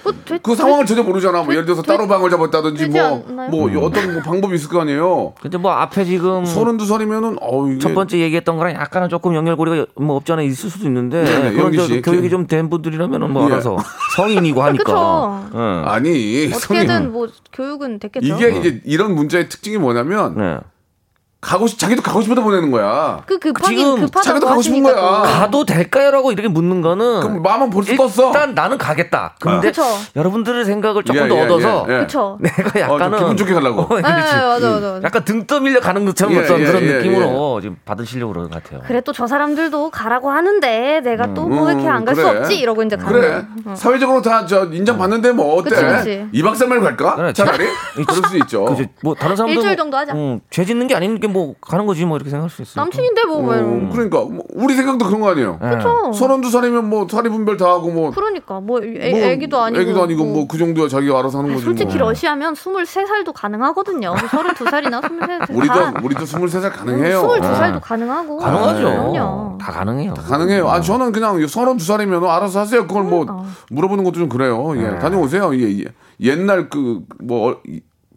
Speaker 3: 뭐 되-
Speaker 1: 그 상황을 전혀 모르잖아. 뭐
Speaker 3: 되-
Speaker 1: 예를 들어서
Speaker 3: 되-
Speaker 1: 따로 방을 잡았다든지
Speaker 3: 되지
Speaker 1: 뭐? 뭐 어떤 뭐 방법이 있을 거 아니에요.
Speaker 4: 근데 뭐 앞에 지금
Speaker 1: 서른두 살이면은 어 이게
Speaker 4: 첫 번째 얘기했던 거랑 약간은 조금 연결고리가 뭐 없지 않아 있을 수도 있는데
Speaker 1: 네네,
Speaker 4: 그런
Speaker 1: 영기
Speaker 4: 저
Speaker 1: 씨.
Speaker 4: 교육이 좀 된 분들이라면은 뭐
Speaker 1: 예.
Speaker 4: 알아서 <laughs> 성인이고 하니까.
Speaker 3: 그쵸.
Speaker 4: 예.
Speaker 1: 아니
Speaker 3: 어떻게든
Speaker 1: 성인
Speaker 3: 뭐 교육은 됐겠죠.
Speaker 1: 이게 이제 이런 문제의 특징이 뭐냐면
Speaker 4: 네.
Speaker 1: 가고 싶 자기도 가고 싶어다 보내는 거야.
Speaker 3: 그 급하긴
Speaker 4: 지금
Speaker 3: 급하다고
Speaker 1: 자기도 가고 싶은
Speaker 3: 하시니까
Speaker 1: 거야.
Speaker 3: 또.
Speaker 4: 가도 될까요라고 이렇게 묻는 거는
Speaker 1: 그럼 마음은 벌써
Speaker 4: 일단
Speaker 1: 떴어.
Speaker 4: 나는 가겠다. 근데
Speaker 3: 그쵸.
Speaker 4: 여러분들의 생각을 조금
Speaker 1: 예,
Speaker 4: 더
Speaker 1: 예,
Speaker 4: 얻어서
Speaker 1: 예, 예.
Speaker 3: 그쵸. <laughs>
Speaker 4: 내가
Speaker 1: 어, 좀
Speaker 4: 약간은
Speaker 1: 기분 좋게 가려고.
Speaker 4: 어,
Speaker 3: 네,
Speaker 4: 그렇지.
Speaker 3: 맞아, 맞아, 맞아.
Speaker 4: 약간 등 떠밀려 가는 것처럼
Speaker 1: 예,
Speaker 4: 어떤
Speaker 1: 예,
Speaker 4: 그런
Speaker 1: 예,
Speaker 4: 느낌으로 지금 받으시려고 그러는 것 같아요.
Speaker 3: 그래 또 저 사람들도 가라고 하는데 내가 또뭐 이렇게
Speaker 1: 음,
Speaker 3: 안갈수
Speaker 1: 그래.
Speaker 3: 없지 이러고 이제 가는
Speaker 1: 그래.
Speaker 3: 어.
Speaker 1: 사회적으로 다 저 인정 받는데 뭐 어때?
Speaker 3: 그치, 그치.
Speaker 1: 2박 3일 갈까?
Speaker 4: 그래,
Speaker 1: 차라리? 그럴 수
Speaker 4: 있죠. 뭐 다른 사람들
Speaker 3: 일주일 정도 하자.
Speaker 4: 음, 죄 짓는 게 아닌 게뭐 가는 거지 뭐 이렇게 생각할 수 있어요.
Speaker 3: 남친인데 뭐 왜?
Speaker 1: 어, 그러니까 뭐 우리 생각도 그런 거 아니에요.
Speaker 4: 예.
Speaker 3: 그쵸.
Speaker 1: 서른 두 살이면 뭐 사리 분별 다 하고 뭐
Speaker 3: 그러니까 뭐 애,
Speaker 1: 뭐
Speaker 3: 애 기도 아니고
Speaker 1: 애기도 아니고 뭐 그 정도야 자기가 알아서 하는
Speaker 3: 아,
Speaker 1: 거지.
Speaker 3: 솔직히
Speaker 1: 뭐.
Speaker 3: 러시아면 23살도 가능하거든요. 32살이나 23살.
Speaker 1: 우리도 우리도 23살 가능해요.
Speaker 3: 22살도
Speaker 1: 어.
Speaker 3: 가능하고.
Speaker 4: 가능하죠.
Speaker 3: 그럼요.
Speaker 4: 다 가능해요.
Speaker 1: 가능해요. 아 저는 그냥 32살이면 알아서 하세요. 그걸 뭐
Speaker 3: 그러니까.
Speaker 1: 물어보는 것도 좀 그래요. 예.
Speaker 4: 네.
Speaker 1: 다녀오세요. 예, 예. 옛날 그 뭐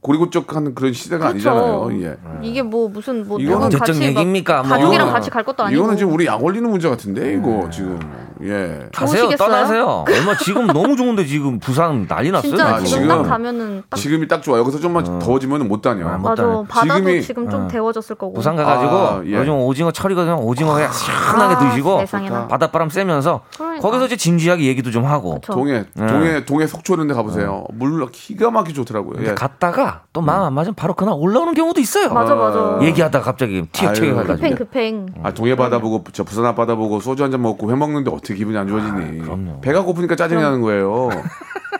Speaker 1: 고리고적한 그런 시대가
Speaker 3: 그렇죠.
Speaker 1: 아니잖아요. 예.
Speaker 3: 이게 뭐 무슨 뭐
Speaker 1: 이거는
Speaker 3: 막
Speaker 4: 얘기입니까? 뭐.
Speaker 3: 가족이랑 같이 갈 것도 아니고.
Speaker 1: 이거는 지금 우리 약 올리는 문제 같은데 이거 지금 예.
Speaker 4: 가세요.
Speaker 3: 좋으시겠어요?
Speaker 4: 떠나세요. 얼마 지금 너무 좋은데 지금 부산 난리 났어요.
Speaker 3: 진짜
Speaker 1: 아,
Speaker 3: 지금,
Speaker 1: 지금-
Speaker 3: 딱 가면은 딱
Speaker 1: 지금이 딱 좋아. 여기서 좀만 더워지면 못 다녀.
Speaker 4: 아, 못
Speaker 3: 맞아.
Speaker 4: 다녀.
Speaker 3: 바다도
Speaker 1: 지금이-
Speaker 3: 지금 좀
Speaker 4: 어.
Speaker 3: 데워졌을 거고.
Speaker 4: 부산 가가지고
Speaker 1: 아, 예.
Speaker 4: 요즘 오징어 철이거든요. 오징어 그냥 시원하게
Speaker 3: 아,
Speaker 4: 드시고
Speaker 3: 세상에나.
Speaker 4: 바닷바람 쐬면서
Speaker 3: 그러니까.
Speaker 4: 거기서 이제 진지하게 얘기도 좀 하고
Speaker 3: 그쵸.
Speaker 1: 동해
Speaker 4: 네.
Speaker 1: 동해 동해 속초 이런 데 가보세요. 물 기가 막히게 좋더라고요. 예.
Speaker 4: 갔다가 또 마음 안 맞으면 바로 그날 올라오는 경우도 있어요.
Speaker 3: 맞아 맞아.
Speaker 4: 얘기하다가 갑자기 튀어튀어
Speaker 1: 아유,
Speaker 4: 해가지고
Speaker 3: 급행 급행.
Speaker 1: 아 동해 바다 보고 저 부산 앞바다 보고 소주 한 잔 먹고 회 먹는데 어떻게 기분이 안 좋아지니?
Speaker 4: 그럼요.
Speaker 1: 배가 고프니까 짜증이 나는 거예요.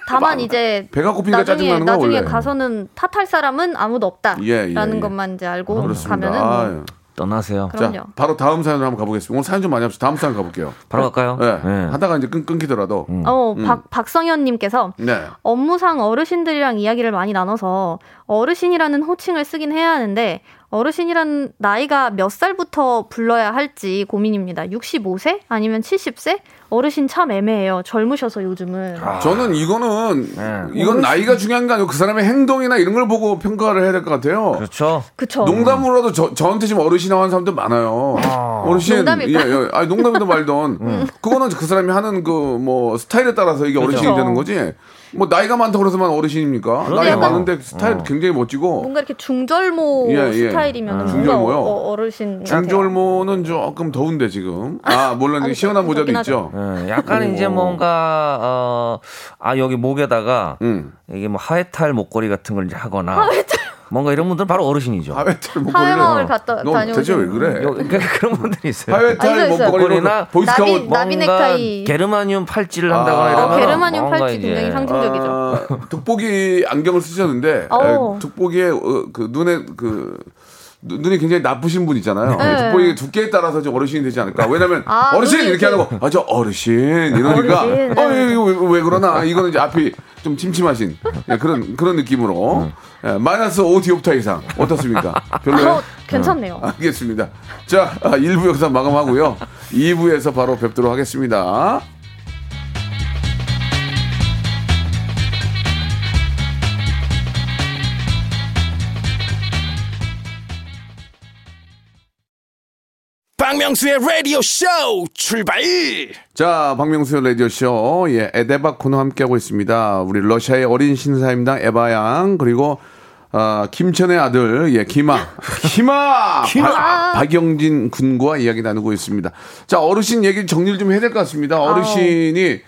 Speaker 3: 다만 이제
Speaker 1: 배가 고프니까
Speaker 3: 나중에
Speaker 1: 짜증 나는 거야
Speaker 3: 나중에
Speaker 1: 원래.
Speaker 3: 가서는 탓할 사람은 아무도 없다라는
Speaker 1: 예, 예, 예.
Speaker 3: 것만 이제 알고
Speaker 1: 그렇습니다.
Speaker 3: 가면은 뭐
Speaker 1: 아유,
Speaker 4: 떠나세요.
Speaker 3: 그럼요.
Speaker 1: 자, 바로 다음 사연으로 한번 가보겠습니다. 오늘 사연 좀 많이 합시다. 다음 사연 가볼게요.
Speaker 4: 바로 갈까요?
Speaker 1: 네.
Speaker 4: 네.
Speaker 1: 하다가 이제 끊, 끊기더라도.
Speaker 3: 어, 박, 박성현님께서
Speaker 1: 네.
Speaker 3: 업무상 어르신들이랑 이야기를 많이 나눠서 어르신이라는 호칭을 쓰긴 해야 하는데 어르신이라는 나이가 몇 살부터 불러야 할지 고민입니다. 65세? 아니면 70세? 어르신 참 애매해요. 젊으셔서 요즘은.
Speaker 1: 저는 이거는
Speaker 4: 네.
Speaker 1: 이건 나이가 중요한 게 아니고 그 사람의 행동이나 이런 걸 보고 평가를 해야 될 것 같아요.
Speaker 4: 그렇죠.
Speaker 3: 그쵸.
Speaker 1: 농담으로라도 저, 저한테 지금 어르신이라고 하는 사람들 많아요. 어르신.
Speaker 3: 농담일까요?
Speaker 1: 예, 예. 아니, 농담이든 말든. 그거는 그 사람이 하는 그 뭐 스타일에 따라서 이게 어르신이
Speaker 3: 그렇죠.
Speaker 1: 되는 거지. 뭐 나이가 많다고 그래서만 어르신입니까? 나이가
Speaker 4: 약간-
Speaker 1: 많은데 스타일 굉장히 멋지고.
Speaker 3: 뭔가 이렇게 중절모
Speaker 1: 예, 예.
Speaker 3: 스타일이면 뭔가
Speaker 1: 중절모요?
Speaker 3: 어, 르신
Speaker 1: 중절모는 조금 더운데 지금. 아, 물론
Speaker 3: 아니,
Speaker 1: 시원한 모자도 있죠.
Speaker 4: 예, 약간
Speaker 1: 오.
Speaker 4: 이제 뭔가 어, 아 여기 목에다가
Speaker 1: 음.
Speaker 4: 이게 뭐 하회탈 목걸이 같은 걸 이제 하거나 뭔가 이런 분들은 바로 어르신이죠.
Speaker 1: 하회탈 목걸이를.
Speaker 3: 갔다
Speaker 1: 너
Speaker 3: 다녀오신
Speaker 1: 대체 왜 그래?
Speaker 4: 요- 그러니까 <laughs> 그런 분들이 있어요.
Speaker 3: 아, 있어요,
Speaker 1: 하회탈
Speaker 3: 있어요.
Speaker 1: 목걸이나
Speaker 4: 목걸이나
Speaker 1: 보이스카우트
Speaker 3: 나비- 나비 넥타이.
Speaker 4: 게르마늄 팔찌를 한다거나
Speaker 1: 아.
Speaker 4: 이러면
Speaker 3: 어, 게르마늄
Speaker 4: 뭔가
Speaker 3: 팔찌
Speaker 4: 이제
Speaker 3: 굉장히 상징적이죠.
Speaker 1: 아, <laughs> 돋보기 안경을 쓰셨는데
Speaker 3: 어.
Speaker 1: 에, 돋보기에 어, 그 눈에 그 눈- 눈이 굉장히 나쁘신 분 있잖아요.
Speaker 3: 네.
Speaker 1: 돋보기 두께에 따라서 좀 어르신이 되지 않을까. 왜냐면
Speaker 3: 아,
Speaker 1: 어르신 이렇게 하는 거, 아, 저 어르신 이러니까,
Speaker 3: 어르신,
Speaker 1: 어,
Speaker 3: 네.
Speaker 1: 이거 왜, 왜 그러나. 이거는 이제 앞이 좀 침침하신 예, 그런, 그런 느낌으로. 예, 마이너스 5 디옵타 이상. 어떻습니까? 별로요?
Speaker 3: 어, 괜찮네요.
Speaker 1: 알겠습니다. 자, 아, 1부 여기서 마감하고요. 2부에서 바로 뵙도록 하겠습니다.
Speaker 5: 박명수의 라디오 쇼 출발
Speaker 1: 자, 박명수의 라디오 쇼, 예, 에데바 코너 함께하고 있습니다. 우리 러시아의 어린 신사임당 에바양, 그리고, 어, 김천의 아들, 예, <laughs> 김아. 김아! 박- 박영진 군과 이야기 나누고 있습니다. 자, 어르신 얘기 정리를 좀 해야 될 것 같습니다. 어르신이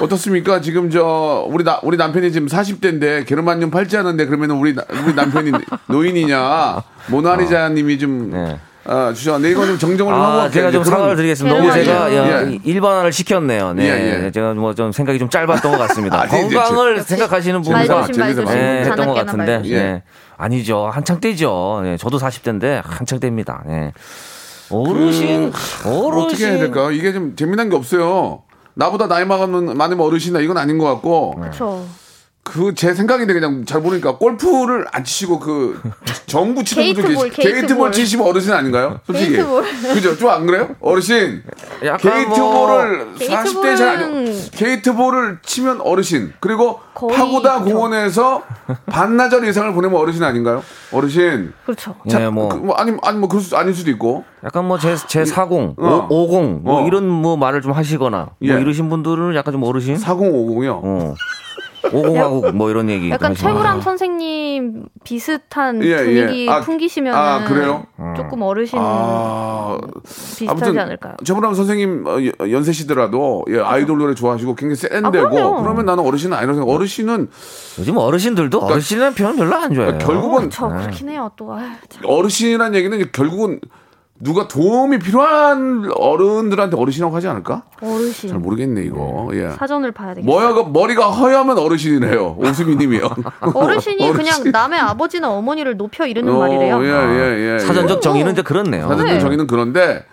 Speaker 1: 어떻습니까? 지금 저, 우리 나, 우리 남편이 지금 40대인데, 게르만늄 팔지 않은데, 그러면 우리, 나- 우리 남편이 노인이냐, 모나리자 님이 좀,
Speaker 4: 네.
Speaker 1: 아, 주셨는데, 이거 좀 정정을 하고
Speaker 4: 아,
Speaker 1: 할게요.
Speaker 4: 제가 좀 사과를 드리겠습니다. 너무
Speaker 3: 예,
Speaker 4: 제가
Speaker 1: 예,
Speaker 4: 야,
Speaker 1: 예.
Speaker 4: 일반화를 시켰네요. 네.
Speaker 1: 예, 예.
Speaker 4: 제가 뭐 좀 생각이 좀 짧았던 것 같습니다. <laughs>
Speaker 1: 아니, 이제
Speaker 4: 건강을
Speaker 3: 역시
Speaker 4: 생각하시는
Speaker 3: 말
Speaker 4: 분과. 예, 했던 것 같은데. 예.
Speaker 1: 예.
Speaker 4: 아니죠. 한창 때죠. 예, 저도 40대인데 한창 때입니다. 예. 어르신, 어르신.
Speaker 1: 어떻게 해야 될까요? 이게 좀 재미난 게 없어요. 나보다 나이 많으면 많으면 어르신이나 이건 아닌 것 같고
Speaker 3: 그렇죠.
Speaker 1: 그 제 생각인데 그냥 잘 모르니까 골프를 안 치시고 그 전부 치는 분들
Speaker 3: 게이트볼,
Speaker 1: 계시 게이트볼. 치시면 어르신 아닌가요? 솔직히
Speaker 3: 게이트볼.
Speaker 1: 그죠? 좀 안 그래요? 어르신 게이트볼을
Speaker 3: 뭐-
Speaker 1: 40대 잘 아니요.
Speaker 3: 게이트볼은-
Speaker 1: 게이트볼을 치면 어르신 그리고
Speaker 3: 거의
Speaker 1: 파고다
Speaker 3: 그죠.
Speaker 1: 공원에서 반나절 이상을 보내면 어르신 아닌가요? 어르신
Speaker 3: 그렇죠.
Speaker 4: 예, 뭐,
Speaker 1: 그, 뭐 아니 아니 뭐 그럴 수 아닐 수도 있고
Speaker 4: 약간 뭐 제, 제 40,
Speaker 1: 어.
Speaker 4: 50, 뭐
Speaker 1: 어.
Speaker 4: 이런 뭐 말을 좀 하시거나
Speaker 1: 예.
Speaker 4: 뭐 이러신 분들은 약간 좀 어르신?
Speaker 1: 4050이요.
Speaker 4: 어. 50하고 뭐 이런 얘기.
Speaker 3: 약간. 최구람 선생님 비슷한
Speaker 1: 예,
Speaker 3: 분위기
Speaker 1: 예. 아,
Speaker 3: 풍기시면
Speaker 1: 아, 그래요?
Speaker 3: 조금 어르신
Speaker 1: 아,
Speaker 3: 비슷하지 않을까요?
Speaker 1: 최불암 선생님 어, 여- 연세시더라도 예, 아이돌 노래 좋아하시고 굉장히 센데고
Speaker 3: 아.
Speaker 1: 그러면 나는 어르신은 아니라고 생각. 어르신은
Speaker 4: 요즘 어르신들도 어르신이라는 표현 별로 안 좋아해요.
Speaker 1: 그러니까 결국은
Speaker 3: 저 그렇긴 해요. 또 아유, 참.
Speaker 1: 어르신이라는 얘기는 결국은 누가 도움이 필요한 어른들한테 어르신이라고 하지 않을까?
Speaker 3: 어르신
Speaker 1: 잘 모르겠네 이거. 예.
Speaker 3: 사전을 봐야 되겠어요.
Speaker 1: 뭐야, 머리가 허여면 어르신이래요. 오수미님이요. <laughs>
Speaker 3: 어르신이 그냥 남의 아버지나 어머니를 높여 이르는 말이래요.
Speaker 1: 예, 예, 예.
Speaker 4: 사전적 정의는 이제 그렇네요.
Speaker 1: 사전적
Speaker 3: 네.
Speaker 1: 정의는 그런데.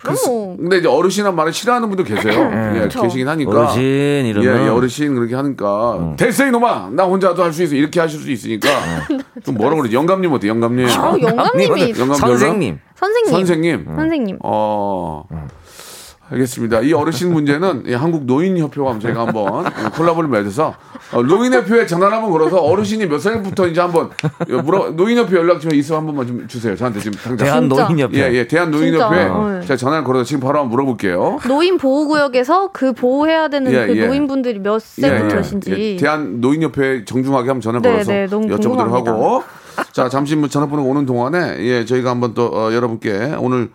Speaker 1: 그,
Speaker 3: 그럼.
Speaker 1: 근데 이제 어르신이란 말을 싫어하는 분도 계세요. 예,
Speaker 3: 그쵸.
Speaker 1: 계시긴 하니까.
Speaker 4: 어르신
Speaker 1: 예,
Speaker 4: 이러면
Speaker 1: 예, 어르신 그렇게 하니까 됐어 이놈아 나 혼자도 할 수 있어 이렇게 하실 수 있으니까 좀 뭐라 그러지 영감님 어때 영감님
Speaker 3: 아, 영감님이 <laughs>
Speaker 1: 영감?
Speaker 4: 선생님.
Speaker 3: 선생님.
Speaker 1: 선생님
Speaker 3: 선생님.
Speaker 1: 어 알겠습니다 이 어르신 문제는 이 한국 노인협회와 저희가 한번 콜라보를 맺어서 어, 노인협회에 전화를 한번 걸어서 어르신이 몇 살부터 이제 한번 물어 노인협회 연락 좀 있어 한 번만 좀 주세요 저한테 지금 당장
Speaker 4: 대한. 노인협회.
Speaker 1: 예, 예, 대한 노인협회
Speaker 3: 진짜. 어.
Speaker 1: 제가 전화를 걸어서 지금 바로 한번 물어볼게요.
Speaker 3: 노인 보호구역에서 그 보호해야 되는
Speaker 1: 예,
Speaker 3: 그
Speaker 1: 예.
Speaker 3: 노인분들이 몇 세부터신지.
Speaker 1: 예, 예. 대한 노인협회 정중하게 한번 전화
Speaker 3: 네,
Speaker 1: 걸어서
Speaker 3: 네, 너무
Speaker 1: 여쭤보도록
Speaker 3: 궁금합니다.
Speaker 1: 하고 자 잠시 뭐 전화번호 오는 동안에 예 저희가 한번 또 어, 여러분께 오늘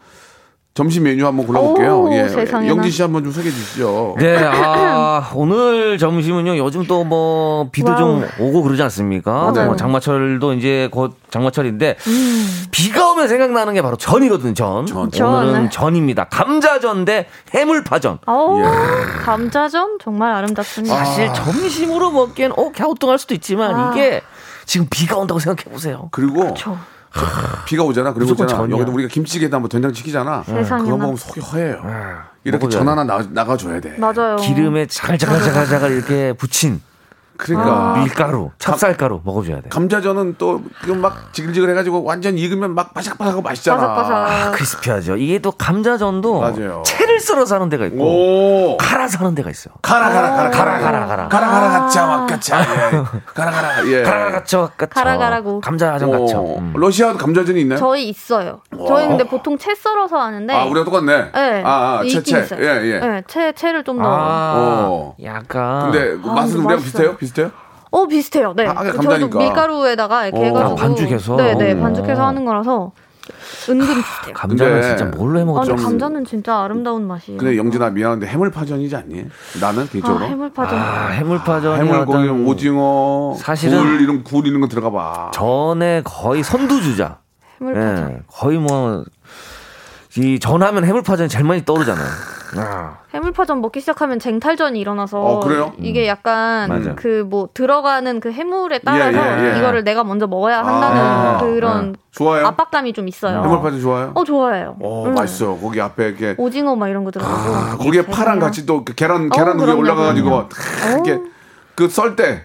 Speaker 1: 점심 메뉴 한번 골라볼게요.
Speaker 3: 오,
Speaker 1: 예,
Speaker 3: 세상에나.
Speaker 1: 영진 씨 한번 좀 소개해 주시죠.
Speaker 4: 네, 아, 오늘 점심은요, 요즘 또 뭐, 비도
Speaker 3: 와우.
Speaker 4: 좀 오고 그러지 않습니까?
Speaker 3: 맞아요.
Speaker 4: 뭐 장마철도 이제 곧 장마철인데, 비가 오면 생각나는 게 바로 전이거든요, 전.
Speaker 1: 전.
Speaker 4: 오늘은
Speaker 3: 전.
Speaker 4: 전입니다. 감자전 대 해물파전.
Speaker 3: 어우,
Speaker 1: 예.
Speaker 3: 감자전 정말 아름답습니다.
Speaker 4: 사실 점심으로 먹기엔, 어, 갸우뚱할 수도 있지만,
Speaker 3: 아.
Speaker 4: 이게 지금 비가 온다고 생각해 보세요.
Speaker 1: 그리고
Speaker 3: 저
Speaker 1: 비가 오잖아. 그리고.
Speaker 4: 전이야.
Speaker 1: 여기도 우리가 김치게다 한번 된장찌개잖아.
Speaker 3: 세상에나.
Speaker 1: 그거 먹으면 속이 허해요. 이렇게
Speaker 4: 먹어줘야
Speaker 1: 전
Speaker 4: 돼.
Speaker 1: 하나 나, 나가줘야 돼.
Speaker 3: 맞아요.
Speaker 4: 기름에 자글자글자글자글 이렇게 붙인
Speaker 1: 그러니까
Speaker 4: 밀가루, 찹쌀가루 먹어줘야 돼.
Speaker 1: 감자전은 또 이거 막 지글지글 해가지고 완전 익으면 막 바삭바삭하고 맛있잖아.
Speaker 3: 바삭바삭.
Speaker 4: 크리스피하죠. 이게 또 감자전도
Speaker 1: 맞아요.
Speaker 4: 채를 썰어서 하는 데가 있고
Speaker 1: 오.
Speaker 4: 갈아서 하는 데가 있어요.
Speaker 1: 가라 가라 가라
Speaker 4: 가라 가라 가라.
Speaker 1: 가라 가라 가짜 막가짜 예. 가라 가라 예.
Speaker 4: 가라 가쳐 가쳐.
Speaker 3: 가라 가라고.
Speaker 4: 감자전.
Speaker 1: 어,
Speaker 4: 음.
Speaker 1: 러시아도 감자전이 있나요?
Speaker 3: 저희 있어요. 저희 근데 보통 채 썰어서 하는데.
Speaker 1: 아 우리가 똑같네.
Speaker 3: 네.
Speaker 1: 아, 아
Speaker 3: 있긴
Speaker 1: 채채.
Speaker 3: 있어요.
Speaker 1: 예 예.
Speaker 3: 네, 채 채를 좀 넣어.
Speaker 4: 아,
Speaker 1: 어.
Speaker 4: 약간.
Speaker 1: 근데
Speaker 3: 아,
Speaker 1: 맛은 우리랑
Speaker 3: 맛있어요.
Speaker 1: 비슷해요? 비슷해요?
Speaker 3: 어 비슷해요. 네.
Speaker 1: 아,
Speaker 3: 그
Speaker 1: 감자니까.
Speaker 3: 저희도 밀가루에다가 이렇게
Speaker 1: 어.
Speaker 3: 해가지고
Speaker 4: 아, 반죽해서?
Speaker 3: 네네
Speaker 4: 어.
Speaker 3: 반죽해서 하는 거라서 은근 비슷해요.
Speaker 4: 감자는
Speaker 1: 근데-
Speaker 4: 진짜 뭘로 해
Speaker 3: 아,
Speaker 4: 먹어도
Speaker 3: 근데 감자는 진짜 아름다운 맛이에요.
Speaker 1: 근데 영진아 미안한데 해물파전이지 않니? 나는
Speaker 3: 아,
Speaker 1: 개인적으로.
Speaker 3: 해물파전.
Speaker 4: 아, 해물파전
Speaker 1: 해물고기, 오징어,
Speaker 4: 사실은-
Speaker 1: 굴 이런 굴 이런 거 들어가 봐.
Speaker 4: 전에 거의 선두주자.
Speaker 3: 해물파전.
Speaker 4: 예, 거의 뭐, 이 전하면 해물파전이 제일 많이 떠오르잖아요. 아,
Speaker 3: 해물파전 먹기 시작하면 쟁탈전이 일어나서
Speaker 1: 어?
Speaker 3: 이게 약간
Speaker 4: 맞아.
Speaker 3: 그뭐 들어가는 그 해물에 따라서
Speaker 1: 예, 예.
Speaker 3: 이거를 내가 먼저 먹어야 한다는
Speaker 1: 아,
Speaker 3: 그런
Speaker 1: 좋아요.
Speaker 3: 압박감이 좀 있어요.
Speaker 1: 해물파전 좋아요?
Speaker 3: 어 좋아해요.
Speaker 1: 어,
Speaker 3: 음.
Speaker 1: 맛있어. 거기 앞에 이렇게
Speaker 3: 오징어 막 이런 거 들어가고.
Speaker 1: 아, 거기에 파랑 같이 또 그 계란
Speaker 3: 어,
Speaker 1: 계란 위에
Speaker 3: 그럼요,
Speaker 1: 올라가가지고 이렇게 그 썰 때.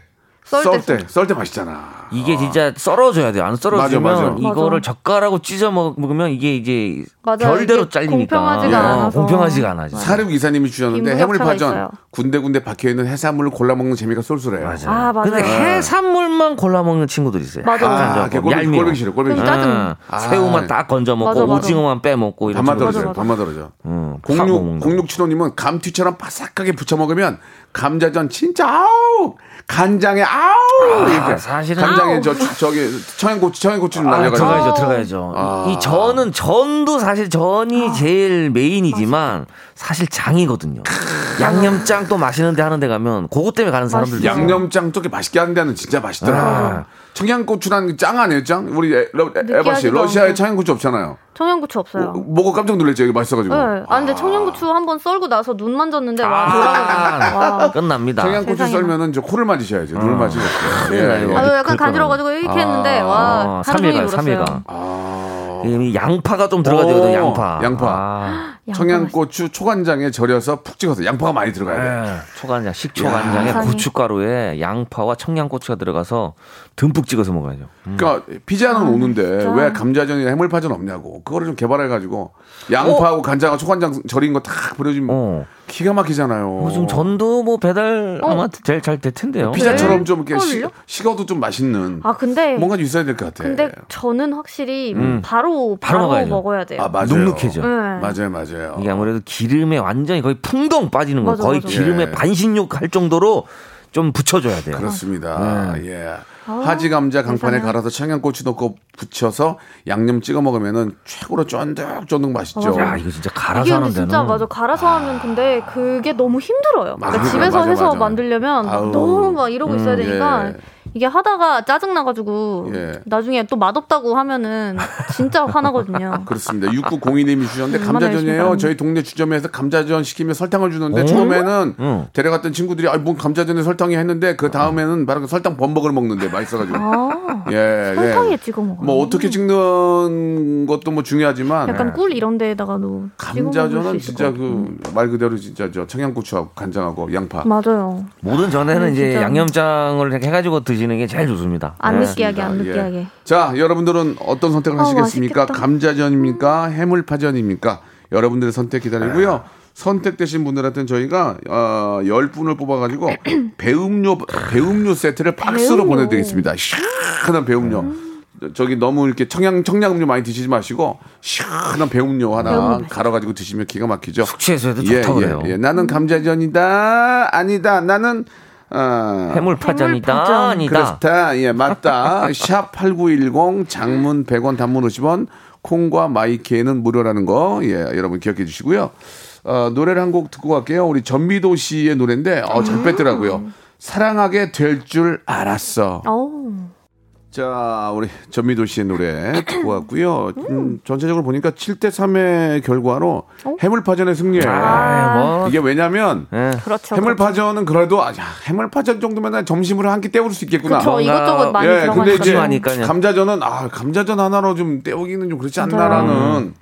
Speaker 1: 썰썰
Speaker 3: 때,
Speaker 1: 때, 썰 때 맛있잖아.
Speaker 4: 이게 진짜 썰어줘야 돼요. 안 썰어주면
Speaker 1: 맞아, 맞아.
Speaker 4: 이거를
Speaker 3: 맞아.
Speaker 4: 젓가락으로 찢어 먹- 먹으면 이게 이제
Speaker 3: 맞아요.
Speaker 4: 별대로
Speaker 3: 이게
Speaker 4: 잘리니까
Speaker 3: 공평하지가
Speaker 4: 어,
Speaker 3: 않아서.
Speaker 4: 공평하지가 않아.
Speaker 1: 사륙 이사님이 주셨는데 해물 파전
Speaker 3: 있어요.
Speaker 1: 군데군데 박혀 있는 해산물을 골라 먹는 재미가 쏠쏠해요.
Speaker 4: 맞아.
Speaker 3: 아, 맞아요.
Speaker 4: 근데 해산물만 골라 먹는 친구들 있어요.
Speaker 3: 맞아.
Speaker 1: 아,
Speaker 4: 얄미워.
Speaker 1: 꼴보기 싫어. 꼴보기
Speaker 3: 좀
Speaker 1: 싫어.
Speaker 3: 짜증.
Speaker 4: 응.
Speaker 1: 아.
Speaker 4: 새우만 딱 건져 먹고
Speaker 3: 맞아, 맞아.
Speaker 4: 오징어만 빼 먹고 이런
Speaker 1: 밥만
Speaker 4: 식으로.
Speaker 1: 떨어져요.
Speaker 3: 맞아.
Speaker 1: 밥만 떨어져.
Speaker 4: 응, 파 먹는
Speaker 1: 공육
Speaker 4: 거.
Speaker 1: 공육칠호님은 감튀처럼 바삭하게 부쳐 먹으면 감자전 진짜 아우 간장에 아우 이렇게
Speaker 4: 사실은
Speaker 1: 간장에
Speaker 3: 아우.
Speaker 1: 저 저기 청양고추 청양고추 좀
Speaker 4: 아,
Speaker 1: 날려가지고
Speaker 4: 들어가야죠, 들어가야죠.
Speaker 1: 아.
Speaker 4: 이 전은 전도 사실 전이 제일 메인이지만 사실 장이거든요. 양념장 또 맛있는데 하는데 가면 그것 때문에 가는 사람들도 있어요.
Speaker 1: 양념장 쪽에 맛있게 하는 데는 진짜 맛있더라.
Speaker 4: 아.
Speaker 1: 청양고추라는 짱 아니에요, 짱? 우리 에, 러, 에바 씨, 러시아에. 청양고추 없잖아요.
Speaker 3: 청양고추 없어요.
Speaker 1: 뭐, 뭐가 깜짝 놀랐죠, 이게 맛있어가지고.
Speaker 3: 네. 아 근데 청양고추 한번 썰고 나서 눈 만졌는데 와
Speaker 4: 아,
Speaker 3: 돌아가네.
Speaker 4: 끝납니다.
Speaker 1: 청양고추
Speaker 3: 세상에나.
Speaker 1: 썰면은 저 코를 맞으셔야죠. 눈을 맞으셨어요. 예,
Speaker 4: 네,
Speaker 1: 예.
Speaker 4: 이거.
Speaker 3: 아, 약간 간지러가지고 이렇게
Speaker 1: 아.
Speaker 3: 했는데 와 하루 종일
Speaker 4: 3일간,
Speaker 3: 울었어요.
Speaker 4: 3일간.
Speaker 1: 아.
Speaker 4: 이 양파가 좀
Speaker 1: 오,
Speaker 4: 양파.
Speaker 1: 양파.
Speaker 4: 아, <gasps>
Speaker 1: 청양고추 초간장에 절여서 푹 찍어서 양파가 많이 들어가야 돼.
Speaker 4: 네. 초간장, 식초간장에. 고춧가루에 양파와 청양고추가 들어가서 듬뿍 찍어서 먹어야죠.
Speaker 1: 그러니까 피자는 오는데
Speaker 3: 아, 진짜.
Speaker 1: 왜 감자전이나 해물파전 없냐고. 그거를 좀 개발해 가지고 양파하고 간장하고 초간장 절인 거 탁 버려 주면
Speaker 4: 어.
Speaker 1: 기가 막히잖아요.
Speaker 4: 요즘 전도 뭐 배달
Speaker 3: 어.
Speaker 4: 아마 제일 잘 될 텐데요.
Speaker 1: 피자처럼
Speaker 3: 네?
Speaker 1: 좀 이렇게 시,
Speaker 3: 헐요?
Speaker 1: 식어도 좀 맛있는
Speaker 3: 아 근데
Speaker 1: 뭔가 좀 있어야 될 것 같아.
Speaker 3: 근데 저는 확실히
Speaker 4: 음.
Speaker 3: 바로
Speaker 4: 바로
Speaker 3: 바로.
Speaker 4: 먹어야
Speaker 3: 돼요.
Speaker 1: 아, 맞아요.
Speaker 4: 눅눅해져.
Speaker 3: 네.
Speaker 1: 맞아요, 맞아요.
Speaker 4: 이게 아무래도 기름에 완전히 거의 풍덩 빠지는 거예요.
Speaker 3: 맞아,
Speaker 4: 거의
Speaker 3: 맞아.
Speaker 4: 기름에
Speaker 1: 예.
Speaker 4: 반신욕 할 정도로 좀 붙여줘야 돼요.
Speaker 1: 그렇습니다.
Speaker 4: 네.
Speaker 1: 예.
Speaker 3: 아,
Speaker 1: 하지 감자 강판에. 갈아서 청양고추 넣고 부쳐서 양념 찍어 먹으면은 최고로 쫀득쫀득 맛있죠.
Speaker 4: 야 이거 진짜 갈아서 하는 데는
Speaker 3: 진짜 맞아 갈아서 하면 근데 그게 너무 힘들어요.
Speaker 1: 맞아,
Speaker 3: 그러니까 집에서
Speaker 1: 맞아,
Speaker 3: 해서
Speaker 1: 맞아.
Speaker 3: 만들려면
Speaker 1: 아우.
Speaker 3: 너무 막 이러고 있어야
Speaker 4: 음,
Speaker 3: 되니까
Speaker 1: 예.
Speaker 3: 이게 하다가 짜증 나가지고
Speaker 1: 예.
Speaker 3: 나중에 또 맛없다고 하면은 진짜 화나거든요. <laughs>
Speaker 1: 그렇습니다. 6902님이 주셨는데
Speaker 3: 열심히
Speaker 1: 감자전이에요. 저희 동네 주점에서 감자전 시키면 설탕을 주는데
Speaker 4: 어?
Speaker 1: 처음에는
Speaker 4: 응.
Speaker 1: 데려갔던 친구들이 아뭔 감자전에 설탕이 했는데 그 다음에는 바로 그 설탕 범벅을 먹는데 맛있어가지고
Speaker 3: 아,
Speaker 1: 예,
Speaker 3: 설탕에
Speaker 1: 예.
Speaker 3: 찍어 먹어.
Speaker 1: 뭐 어떻게 찍는 것도 뭐 중요하지만
Speaker 3: 약간 꿀 이런 데다가도 수
Speaker 1: 감자전은 진짜
Speaker 3: 것 같고.
Speaker 1: 그말 그대로 진짜 저 청양고추하고 간장하고 양파
Speaker 3: 맞아요.
Speaker 4: 모든 전에는
Speaker 3: 음,
Speaker 4: 이제
Speaker 3: 진짜.
Speaker 4: 양념장을 이렇게 해가지고 드 시는 게 제일 좋습니다.
Speaker 3: 안
Speaker 4: 네.
Speaker 3: 느끼하게 안
Speaker 1: 예.
Speaker 3: 느끼하게.
Speaker 1: 자, 여러분들은 어떤 선택을
Speaker 3: 어,
Speaker 1: 하시겠습니까?
Speaker 3: 맛있겠다.
Speaker 1: 감자전입니까? 해물파전입니까? 여러분들의 선택 기다리고요. 선택되신 분들한테는 저희가 어, 10분을 뽑아가지고 <clears throat> 배음료 배음료 세트를 박스로
Speaker 3: 배음료.
Speaker 1: 보내드리겠습니다. 시원한 배음료. 저- 저기 너무 이렇게 청양 청량음료 많이 드시지 마시고 시원한 배음료 하나
Speaker 3: 배음료
Speaker 1: 갈아가지고 드시면 기가 막히죠.
Speaker 4: 숙취해서 해도
Speaker 1: 예,
Speaker 4: 좋다고
Speaker 1: 예,
Speaker 4: 그래요.
Speaker 1: 예. 나는 감자전이다 아니다 나는 어,
Speaker 4: 해물파전이다
Speaker 3: 해물파전.
Speaker 4: 아니다.
Speaker 1: 그렇다. 예, 맞다. <laughs> 샵 8910 장문 100원 단문 50원 콩과 마이케는 무료라는 거. 예, 여러분 기억해 주시고요. 어, 노래를 한 곡 듣고 갈게요. 우리 전미도 씨의 노래인데 어, 잘 뺐더라고요. 사랑하게 될 줄 알았어.
Speaker 3: 어우.
Speaker 1: 자, 우리 전미도 씨의 노래 듣고 왔고요. 음, 전체적으로 보니까 7대 3의 결과로 해물파전의 승리예요.
Speaker 4: 아, 뭐.
Speaker 1: 이게 왜냐면
Speaker 4: 예.
Speaker 3: 그렇죠.
Speaker 1: 해물파전은 그래도 아, 야, 해물파전 정도면 점심으로 한 끼 때울 수 있겠구나.
Speaker 3: 그렇죠. 이것저것 많이
Speaker 1: 예, 근데 이제. 감자전은 아 감자전 하나로 좀 때우기는 좀 그렇지 않나라는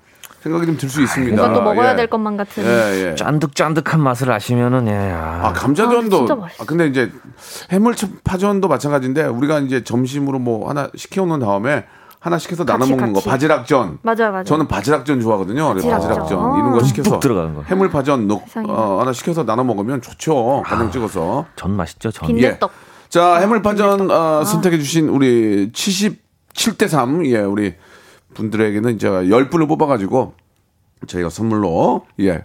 Speaker 1: 생각이 좀 들 수 있습니다.
Speaker 3: 이것도 먹어야
Speaker 1: 예.
Speaker 3: 될 것만 같은.
Speaker 1: 예, 예.
Speaker 4: 짠득짠득한 맛을 아시면은 예.
Speaker 1: 아
Speaker 4: 아,
Speaker 1: 감자전도
Speaker 3: 아, 진짜 맛있어.
Speaker 1: 아, 근데 이제 해물파전도 마찬가지인데 우리가 이제 점심으로 뭐 하나 시켜오는 다음에 하나 시켜서 나눠
Speaker 3: 같이,
Speaker 1: 먹는 거
Speaker 3: 같이.
Speaker 1: 바지락전.
Speaker 3: 맞아요, 맞아요.
Speaker 1: 저는 바지락전 좋아하거든요.
Speaker 3: 바지락전.
Speaker 1: 바지락전 이런 거 시켜서
Speaker 4: 들어가는 거.
Speaker 1: 해물파전 넣. 어, 하나 시켜서 나눠 먹으면 좋죠. 간장 찍어서.
Speaker 4: 전 맛있죠, 전.
Speaker 3: 빈대떡.
Speaker 1: 자, 해물파전 어, 선택해 주신 우리 77대 3, 예, 우리 분들에게는 제가 10분을 뽑아가지고 저희가 선물로, 예,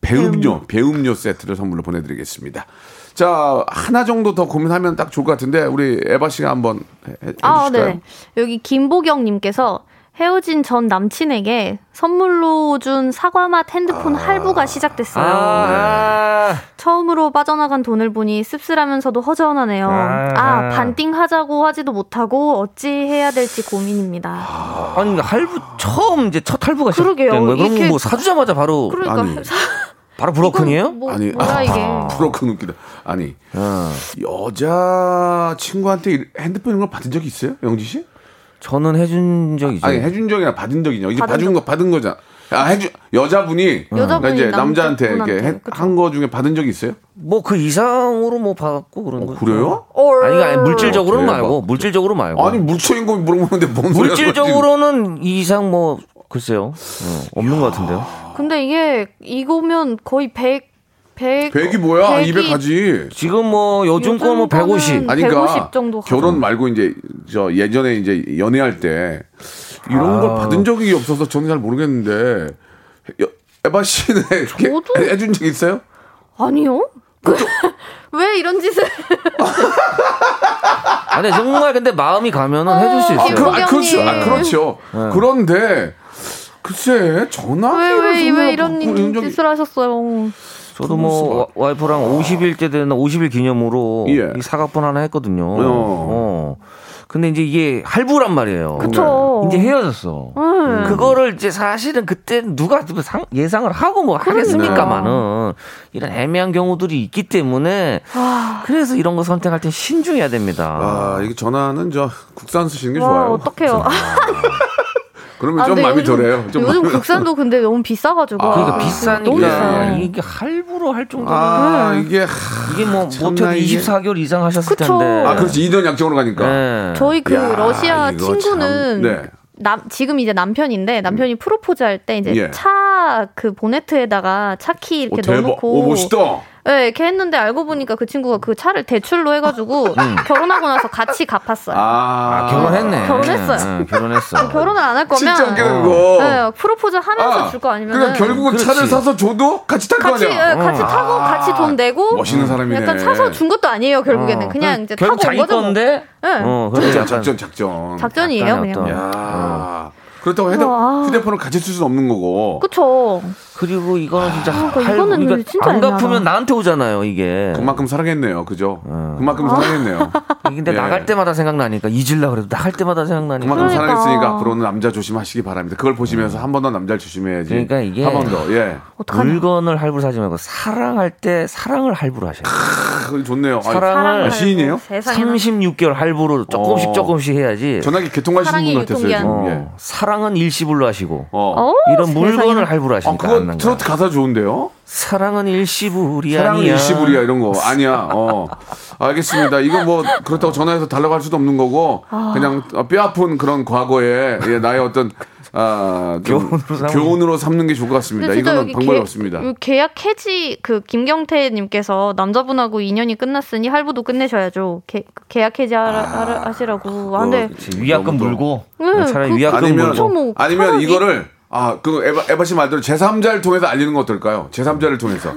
Speaker 1: 배음료, 배음료 세트를 선물로 보내드리겠습니다. 자, 하나 정도 더 고민하면 딱 좋을 것 같은데, 우리 에바 씨가 한번 해, 해-
Speaker 3: 아,
Speaker 1: 해주실까요?
Speaker 3: 네. 여기 김보경님께서 헤어진 전 남친에게 선물로 준 사과맛 핸드폰 할부가 시작됐어요.
Speaker 4: 아,
Speaker 3: 처음으로 빠져나간 돈을 보니 씁쓸하면서도 허전하네요.
Speaker 4: 아.
Speaker 3: 아, 반띵 하자고 하지도 못하고 어찌 해야 될지 고민입니다.
Speaker 4: 아, 아니 그러니까 할부 처음 이제 첫 할부가 시작된
Speaker 3: 그러게요.
Speaker 4: 거예요. 그럼
Speaker 3: 이렇게-
Speaker 4: 뭐 사주자마자 바로
Speaker 3: 그러니까
Speaker 1: 아니.
Speaker 3: 사-
Speaker 4: 바로 브로큰이에요?
Speaker 3: 뭐,
Speaker 1: 아니,
Speaker 3: 뭐야 이게. <laughs>
Speaker 1: 브로큰 웃기다. 아니,
Speaker 4: 어.
Speaker 1: 여자 친구한테 핸드폰 이런 걸 받은 적이 있어요? 영지 씨?
Speaker 4: 저는 해준 적 있죠.
Speaker 1: 아니 해준 적이 아니라 받은 적이냐? 이제
Speaker 3: 받은
Speaker 1: 받은 거 받은 거잖아. 아 해주 여자분이
Speaker 3: 여자분이
Speaker 1: 그러니까 이제 남자한테 이렇게. 한 거 중에 받은 적이 있어요?
Speaker 4: 뭐 그 이상으로 뭐 받았고 그런 거.
Speaker 1: 어, 그래요?
Speaker 4: 아니 아니 물질적으로는
Speaker 1: 대박.
Speaker 4: 말고 물질적으로 말고.
Speaker 1: 아니 물초인 거 물어보는데 뭔?
Speaker 4: 물질적으로는 이 이상 뭐 글쎄요. 어, 없는 것 같은데요.
Speaker 3: 근데 이게 이거면 거의 100 100
Speaker 1: 백이 뭐야?
Speaker 3: 백이
Speaker 1: 200 가지.
Speaker 4: 지금 뭐 요즘 거 뭐 150.
Speaker 3: 거는
Speaker 1: 아니 그러니까
Speaker 3: 150 정도 가죠.
Speaker 1: 결혼 말고 이제 저 예전에 이제 연애할 때 이런 걸 받은 적이 없어서 저는 잘 모르겠는데 여- 에바 씨는 <laughs> 이렇게
Speaker 3: 저도-
Speaker 1: 해- <laughs> 해준 적 있어요?
Speaker 3: 아니요? 그, <laughs> 왜 이런 짓을
Speaker 4: 아니 정말 근데 마음이 가면은 해줄 수
Speaker 3: 어,
Speaker 4: 있어요.
Speaker 1: 그, 아, 그 렇죠. 아,
Speaker 3: 고경님.
Speaker 1: 그렇죠. 그런데 글쎄 전화기를
Speaker 3: 왜, 왜, 왜 이런
Speaker 1: 적이
Speaker 3: 짓을 하셨어요?
Speaker 4: 저도 뭐 와- 와이프랑 50일째 되는 50일 기념으로
Speaker 1: 예.
Speaker 4: 이 사과폰 하나 했거든요.
Speaker 1: 어.
Speaker 4: 어. 근데 이제 이게 할부란 말이에요.
Speaker 3: 그쵸.
Speaker 4: 이제 헤어졌어.
Speaker 3: 음.
Speaker 4: 그거를 이제 사실은 그때 누가 상- 예상을 하고 뭐 하겠습니까만은 이런 애매한 경우들이 있기 때문에
Speaker 3: 아.
Speaker 4: 그래서 이런 거 선택할 때 신중해야 됩니다.
Speaker 1: 아, 이게 전화는 저 국산 쓰시는 게
Speaker 3: 와,
Speaker 1: 좋아요.
Speaker 3: 어떡해요. <laughs>
Speaker 1: 그러면
Speaker 3: 아,
Speaker 1: 좀 마음이
Speaker 3: 요즘-
Speaker 1: 덜해요. 좀
Speaker 3: 요즘
Speaker 1: 마음이-
Speaker 3: 국산도 근데 너무 비싸가지고.
Speaker 4: 그러니까
Speaker 1: 아,
Speaker 4: 비싸니까
Speaker 3: 너무 비싸요.
Speaker 4: 이게 할부로 할 정도면
Speaker 1: 아, 이게
Speaker 4: 이게 뭐 못해도
Speaker 1: 이게-
Speaker 4: 24개월 이상 하셨을
Speaker 3: 그쵸.
Speaker 4: 텐데.
Speaker 1: 아, 그렇지. 2년 약정으로 가니까.
Speaker 4: 네.
Speaker 3: 저희 그
Speaker 1: 야,
Speaker 3: 러시아 친구는
Speaker 1: 참, 네.
Speaker 3: 남 지금 이제 남편인데 남편이 프로포즈 할 때 이제
Speaker 1: 예.
Speaker 3: 차그 보네트에다가 차키
Speaker 1: 오,
Speaker 3: 이렇게
Speaker 1: 대박.
Speaker 3: 넣어놓고
Speaker 1: 오, 멋있다.
Speaker 3: 네, 이렇게 했는데 알고 보니까 그 친구가 그 차를 대출로 해가지고 <laughs> 결혼하고 나서 같이 갚았어요.
Speaker 1: 아,
Speaker 4: 아, 결혼했네.
Speaker 3: 결혼했어요.
Speaker 4: 네, 결혼했어.
Speaker 3: 결혼을 안 할 거면
Speaker 1: 진짜 웃기는 거.
Speaker 3: 네, 프로포즈 하면서
Speaker 1: 아,
Speaker 3: 줄 거 아니면
Speaker 1: 그러니까 결국은
Speaker 4: 그렇지.
Speaker 1: 차를 사서 줘도 같이 탈 거
Speaker 3: 같이
Speaker 1: 아니야.
Speaker 3: 예, 같이 타고 같이 돈 내고
Speaker 1: 멋있는 사람이네.
Speaker 3: 약간 사서 준 것도 아니에요 결국에는
Speaker 4: 어.
Speaker 3: 그냥 이제
Speaker 4: 결국
Speaker 3: 타고 온 거죠. 뭐.
Speaker 4: 건데.
Speaker 3: 네.
Speaker 4: 어,
Speaker 1: 작전,
Speaker 4: 약간
Speaker 1: 작전, 작전.
Speaker 3: 작전이에요 그냥.
Speaker 1: 그렇다고 휴대. 휴대폰을 같이 쓸 수는 없는 거고.
Speaker 3: 그쵸.
Speaker 4: 그리고 이거는 진짜
Speaker 3: 그러니까
Speaker 4: 할-
Speaker 3: 이거는
Speaker 4: 그러니까
Speaker 3: 진짜
Speaker 4: 안
Speaker 3: 애매하다.
Speaker 4: 갚으면 나한테 오잖아요 이게.
Speaker 1: 그만큼 사랑했네요. 그죠?
Speaker 4: 어.
Speaker 1: 그만큼 사랑했네요. <laughs>
Speaker 4: 근데
Speaker 1: 예.
Speaker 4: 나갈 때마다 생각나니까 잊으려 그래도 나갈 때마다 생각나니까.
Speaker 1: 그만큼
Speaker 3: 그러니까.
Speaker 1: 사랑했으니까 앞으로는 남자 조심하시기 바랍니다. 그걸 보시면서 한 번 더 남자를 조심해야지.
Speaker 4: 그러니까 이게-
Speaker 1: 한 번 더. 예.
Speaker 3: 어떡하냐.
Speaker 4: 물건을 할부로 사지 말고 사랑할 때 사랑을 할부로 하셔야 돼요.
Speaker 1: 아, 좋네요.
Speaker 4: 사랑을
Speaker 1: 아, 시인이에요?
Speaker 3: 세상에
Speaker 4: 36개월 할부로 조금씩
Speaker 1: 어.
Speaker 4: 조금씩 해야지.
Speaker 1: 전화기 개통하시는 분 같았어요. 지금.
Speaker 4: 어,
Speaker 1: 예.
Speaker 4: 사랑은 일시불로 하시고
Speaker 1: 어.
Speaker 3: 어,
Speaker 4: 이런
Speaker 3: 세상에.
Speaker 4: 물건을 할부로
Speaker 1: 아,
Speaker 4: 하시니까
Speaker 1: 그
Speaker 4: 난가.
Speaker 1: 트로트 가사 좋은데요?
Speaker 4: 사랑은 일시불이
Speaker 1: 사랑은
Speaker 4: 아니야.
Speaker 1: 일시불이야 이런 거 아니야. 어. 알겠습니다. 이거 뭐 그렇다고 전화해서 달라고 할 수도 없는 거고 그냥 뼈 아픈 그런 과거에 예, 나의 어떤 아, 좀
Speaker 4: 교훈으로 삼는-
Speaker 1: 교훈으로 삼는 게 좋을 것 같습니다. 이거는 방법이
Speaker 3: 계-
Speaker 1: 없습니다.
Speaker 3: 요 계약 해지 그 김경태님께서 남자분하고 인연이 끝났으니 할부도 끝내셔야죠. 계, 계약 해지 하라, 하라- 하시라고. 아, 근데
Speaker 4: 위약금 물고
Speaker 3: 네,
Speaker 4: 차라리
Speaker 3: 그-
Speaker 4: 위약금
Speaker 1: 아니면
Speaker 4: 물고
Speaker 3: 뭐
Speaker 1: 아니면 이거를 아, 그 에바, 에바 씨 말대로 제3자를 통해서 알리는 거 어떨까요? 제3자를 통해서.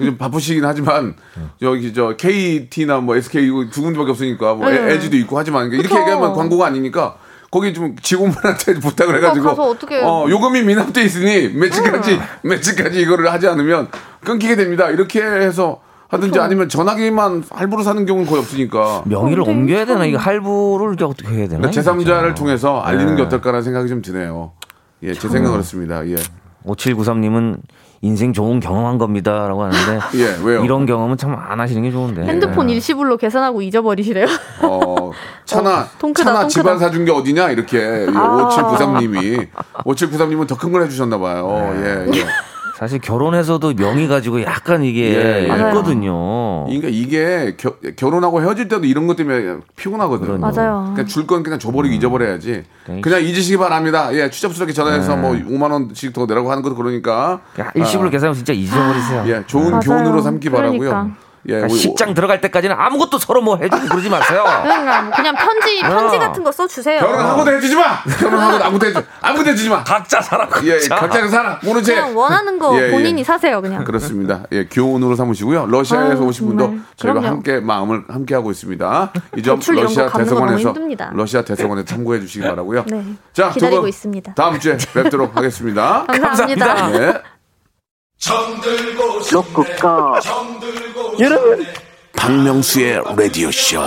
Speaker 1: 요즘 바쁘시긴 하지만 여기 저 KT나 뭐 SK 이거 두 군데밖에 없으니까 뭐
Speaker 3: 네.
Speaker 1: LG도 있고 하지만 이렇게
Speaker 3: 그쵸.
Speaker 1: 얘기하면 광고가 아니니까 거기 좀 직원분한테 <laughs> 부탁을 해가지고
Speaker 3: 가서 어떻게-
Speaker 1: 어 요금이 미납돼 있으니 며칠까지 며칠까지 이거를 하지 않으면 끊기게 됩니다. 이렇게 해서
Speaker 3: 하든지 아니면 전화기만 할부로 사는 경우는 거의 없으니까.
Speaker 4: 명의를 옮겨야 되나?
Speaker 6: 참-
Speaker 4: 이거 할부를 어떻게 해야 되나?
Speaker 3: 그러니까 제3자를
Speaker 4: 진짜.
Speaker 3: 통해서 알리는 게
Speaker 4: 네.
Speaker 3: 어떨까라는 생각이 좀 드네요. 예, 제 생각은 그렇습니다. 예.
Speaker 4: 5793님은 인생 좋은 경험한 겁니다라고 하는데 <laughs>
Speaker 3: 예, 왜요?
Speaker 4: 이런 경험은 참 안 하시는 게 좋은데.
Speaker 6: 핸드폰
Speaker 4: 네.
Speaker 6: 일시불로 계산하고 잊어버리시래요.
Speaker 3: 어, 차나,
Speaker 6: 통 크다,
Speaker 3: 차나
Speaker 6: 통
Speaker 3: 집안. 사준 게 어디냐? 이렇게.
Speaker 6: 아.
Speaker 3: 5793님이. 5793님은 더 큰 걸 해주셨나 봐요. 예, 예.
Speaker 4: 사실 결혼해서도 명의 가지고 약간 이게
Speaker 3: 예, 예.
Speaker 4: 있거든요.
Speaker 3: 그러니까 이게 겨- 결혼하고 헤어질 때도 이런 것 때문에 피곤하거든요.
Speaker 4: 그럼요.
Speaker 6: 맞아요.
Speaker 3: 그냥 줄 건 그냥 줘버리고 잊어버려야지.
Speaker 4: 네.
Speaker 3: 그냥 잊으시기 바랍니다. 예, 추잡스럽게 전화해서
Speaker 4: 네.
Speaker 3: 뭐 5만 원씩 더 내라고 하는 것도 그러니까.
Speaker 4: 일시불로 계산하면 진짜 잊어버리세요.
Speaker 3: 예, 좋은
Speaker 6: 맞아요.
Speaker 3: 교훈으로 삼기 바라고요. 예,
Speaker 4: 그러니까
Speaker 3: 우리
Speaker 4: 식장 들어갈 때까지는 아무것도 서로 뭐 해주고 그러지 마세요. <laughs>
Speaker 6: 그러니까 뭐 그냥 편지 편지
Speaker 4: 어.
Speaker 6: 같은 거 써주세요.
Speaker 3: 결혼하고도 해주지 마. 결혼하고도 아무도 해주, 아무도 해주지 마.
Speaker 4: 각자 살아.
Speaker 3: 예,
Speaker 4: 각자.
Speaker 3: 각자가 살아. 모른 채.
Speaker 6: 그냥 원하는 거 <laughs>
Speaker 3: 예, 예.
Speaker 6: 본인이 사세요 그냥.
Speaker 3: 그렇습니다. 예, 교훈으로 삼으시고요. 러시아에서
Speaker 6: 아유,
Speaker 3: 오신 분도. 저희가
Speaker 6: 그럼요.
Speaker 3: 함께 마음을 함께 하고 있습니다. 이 점 러시아 대사관에서. 러시아 대사관에 참고해 주시기 바라고요.
Speaker 6: 네.
Speaker 3: 자, 두
Speaker 6: 기다리고
Speaker 3: 분
Speaker 6: 있습니다.
Speaker 3: 다음 주에 뵙도록 하겠습니다. <laughs>
Speaker 6: 감사합니다.
Speaker 3: 예.
Speaker 1: 여러분. 박명수의 라디오 쇼.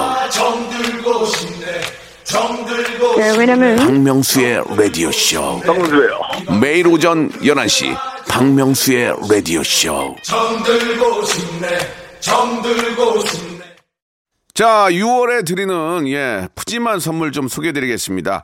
Speaker 6: 네, 왜냐면
Speaker 1: 박명수의 라디오 쇼.
Speaker 5: 박명수예요.
Speaker 1: 매일 오전 11시 박명수의 라디오 쇼. 자, 6월에 드리는 예, 푸짐한 선물 좀 소개해 드리겠습니다.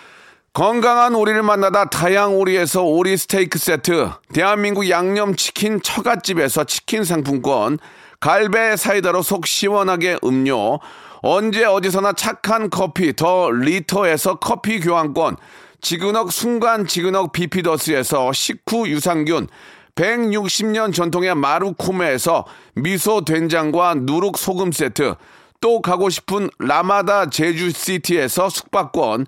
Speaker 1: 건강한 오리를 만나다 다양 오리에서 오리 스테이크 세트, 대한민국 양념치킨 처갓집에서 치킨 상품권, 갈배 사이다로 속 시원하게 음료, 언제 어디서나 착한 커피 더 리터에서 커피 교환권, 지그넉 순간 지그넉 비피더스에서 식후 유산균, 160년 전통의 마루코메에서 미소 된장과 누룩 소금 세트, 또 가고 싶은 라마다 제주시티에서 숙박권,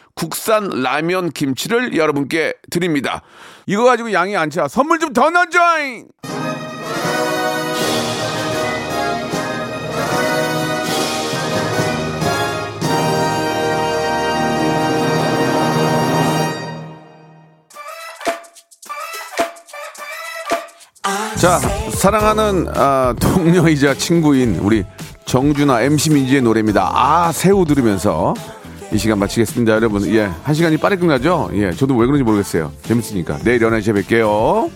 Speaker 1: 국산 라면 김치를 여러분께 드립니다. 이거 가지고 양이 안 차. 선물 좀 더 넣어줘잉! 자, 사랑하는 아, 동료이자 친구인 우리 정준하 MC 민지의 노래입니다. 아, 새우 들으면서 이 시간 마치겠습니다, 여러분. 예, 한 시간이 빠르게 끝나죠? 예, 저도 왜 그런지 모르겠어요. 재밌으니까. 내일 11시에 뵐게요.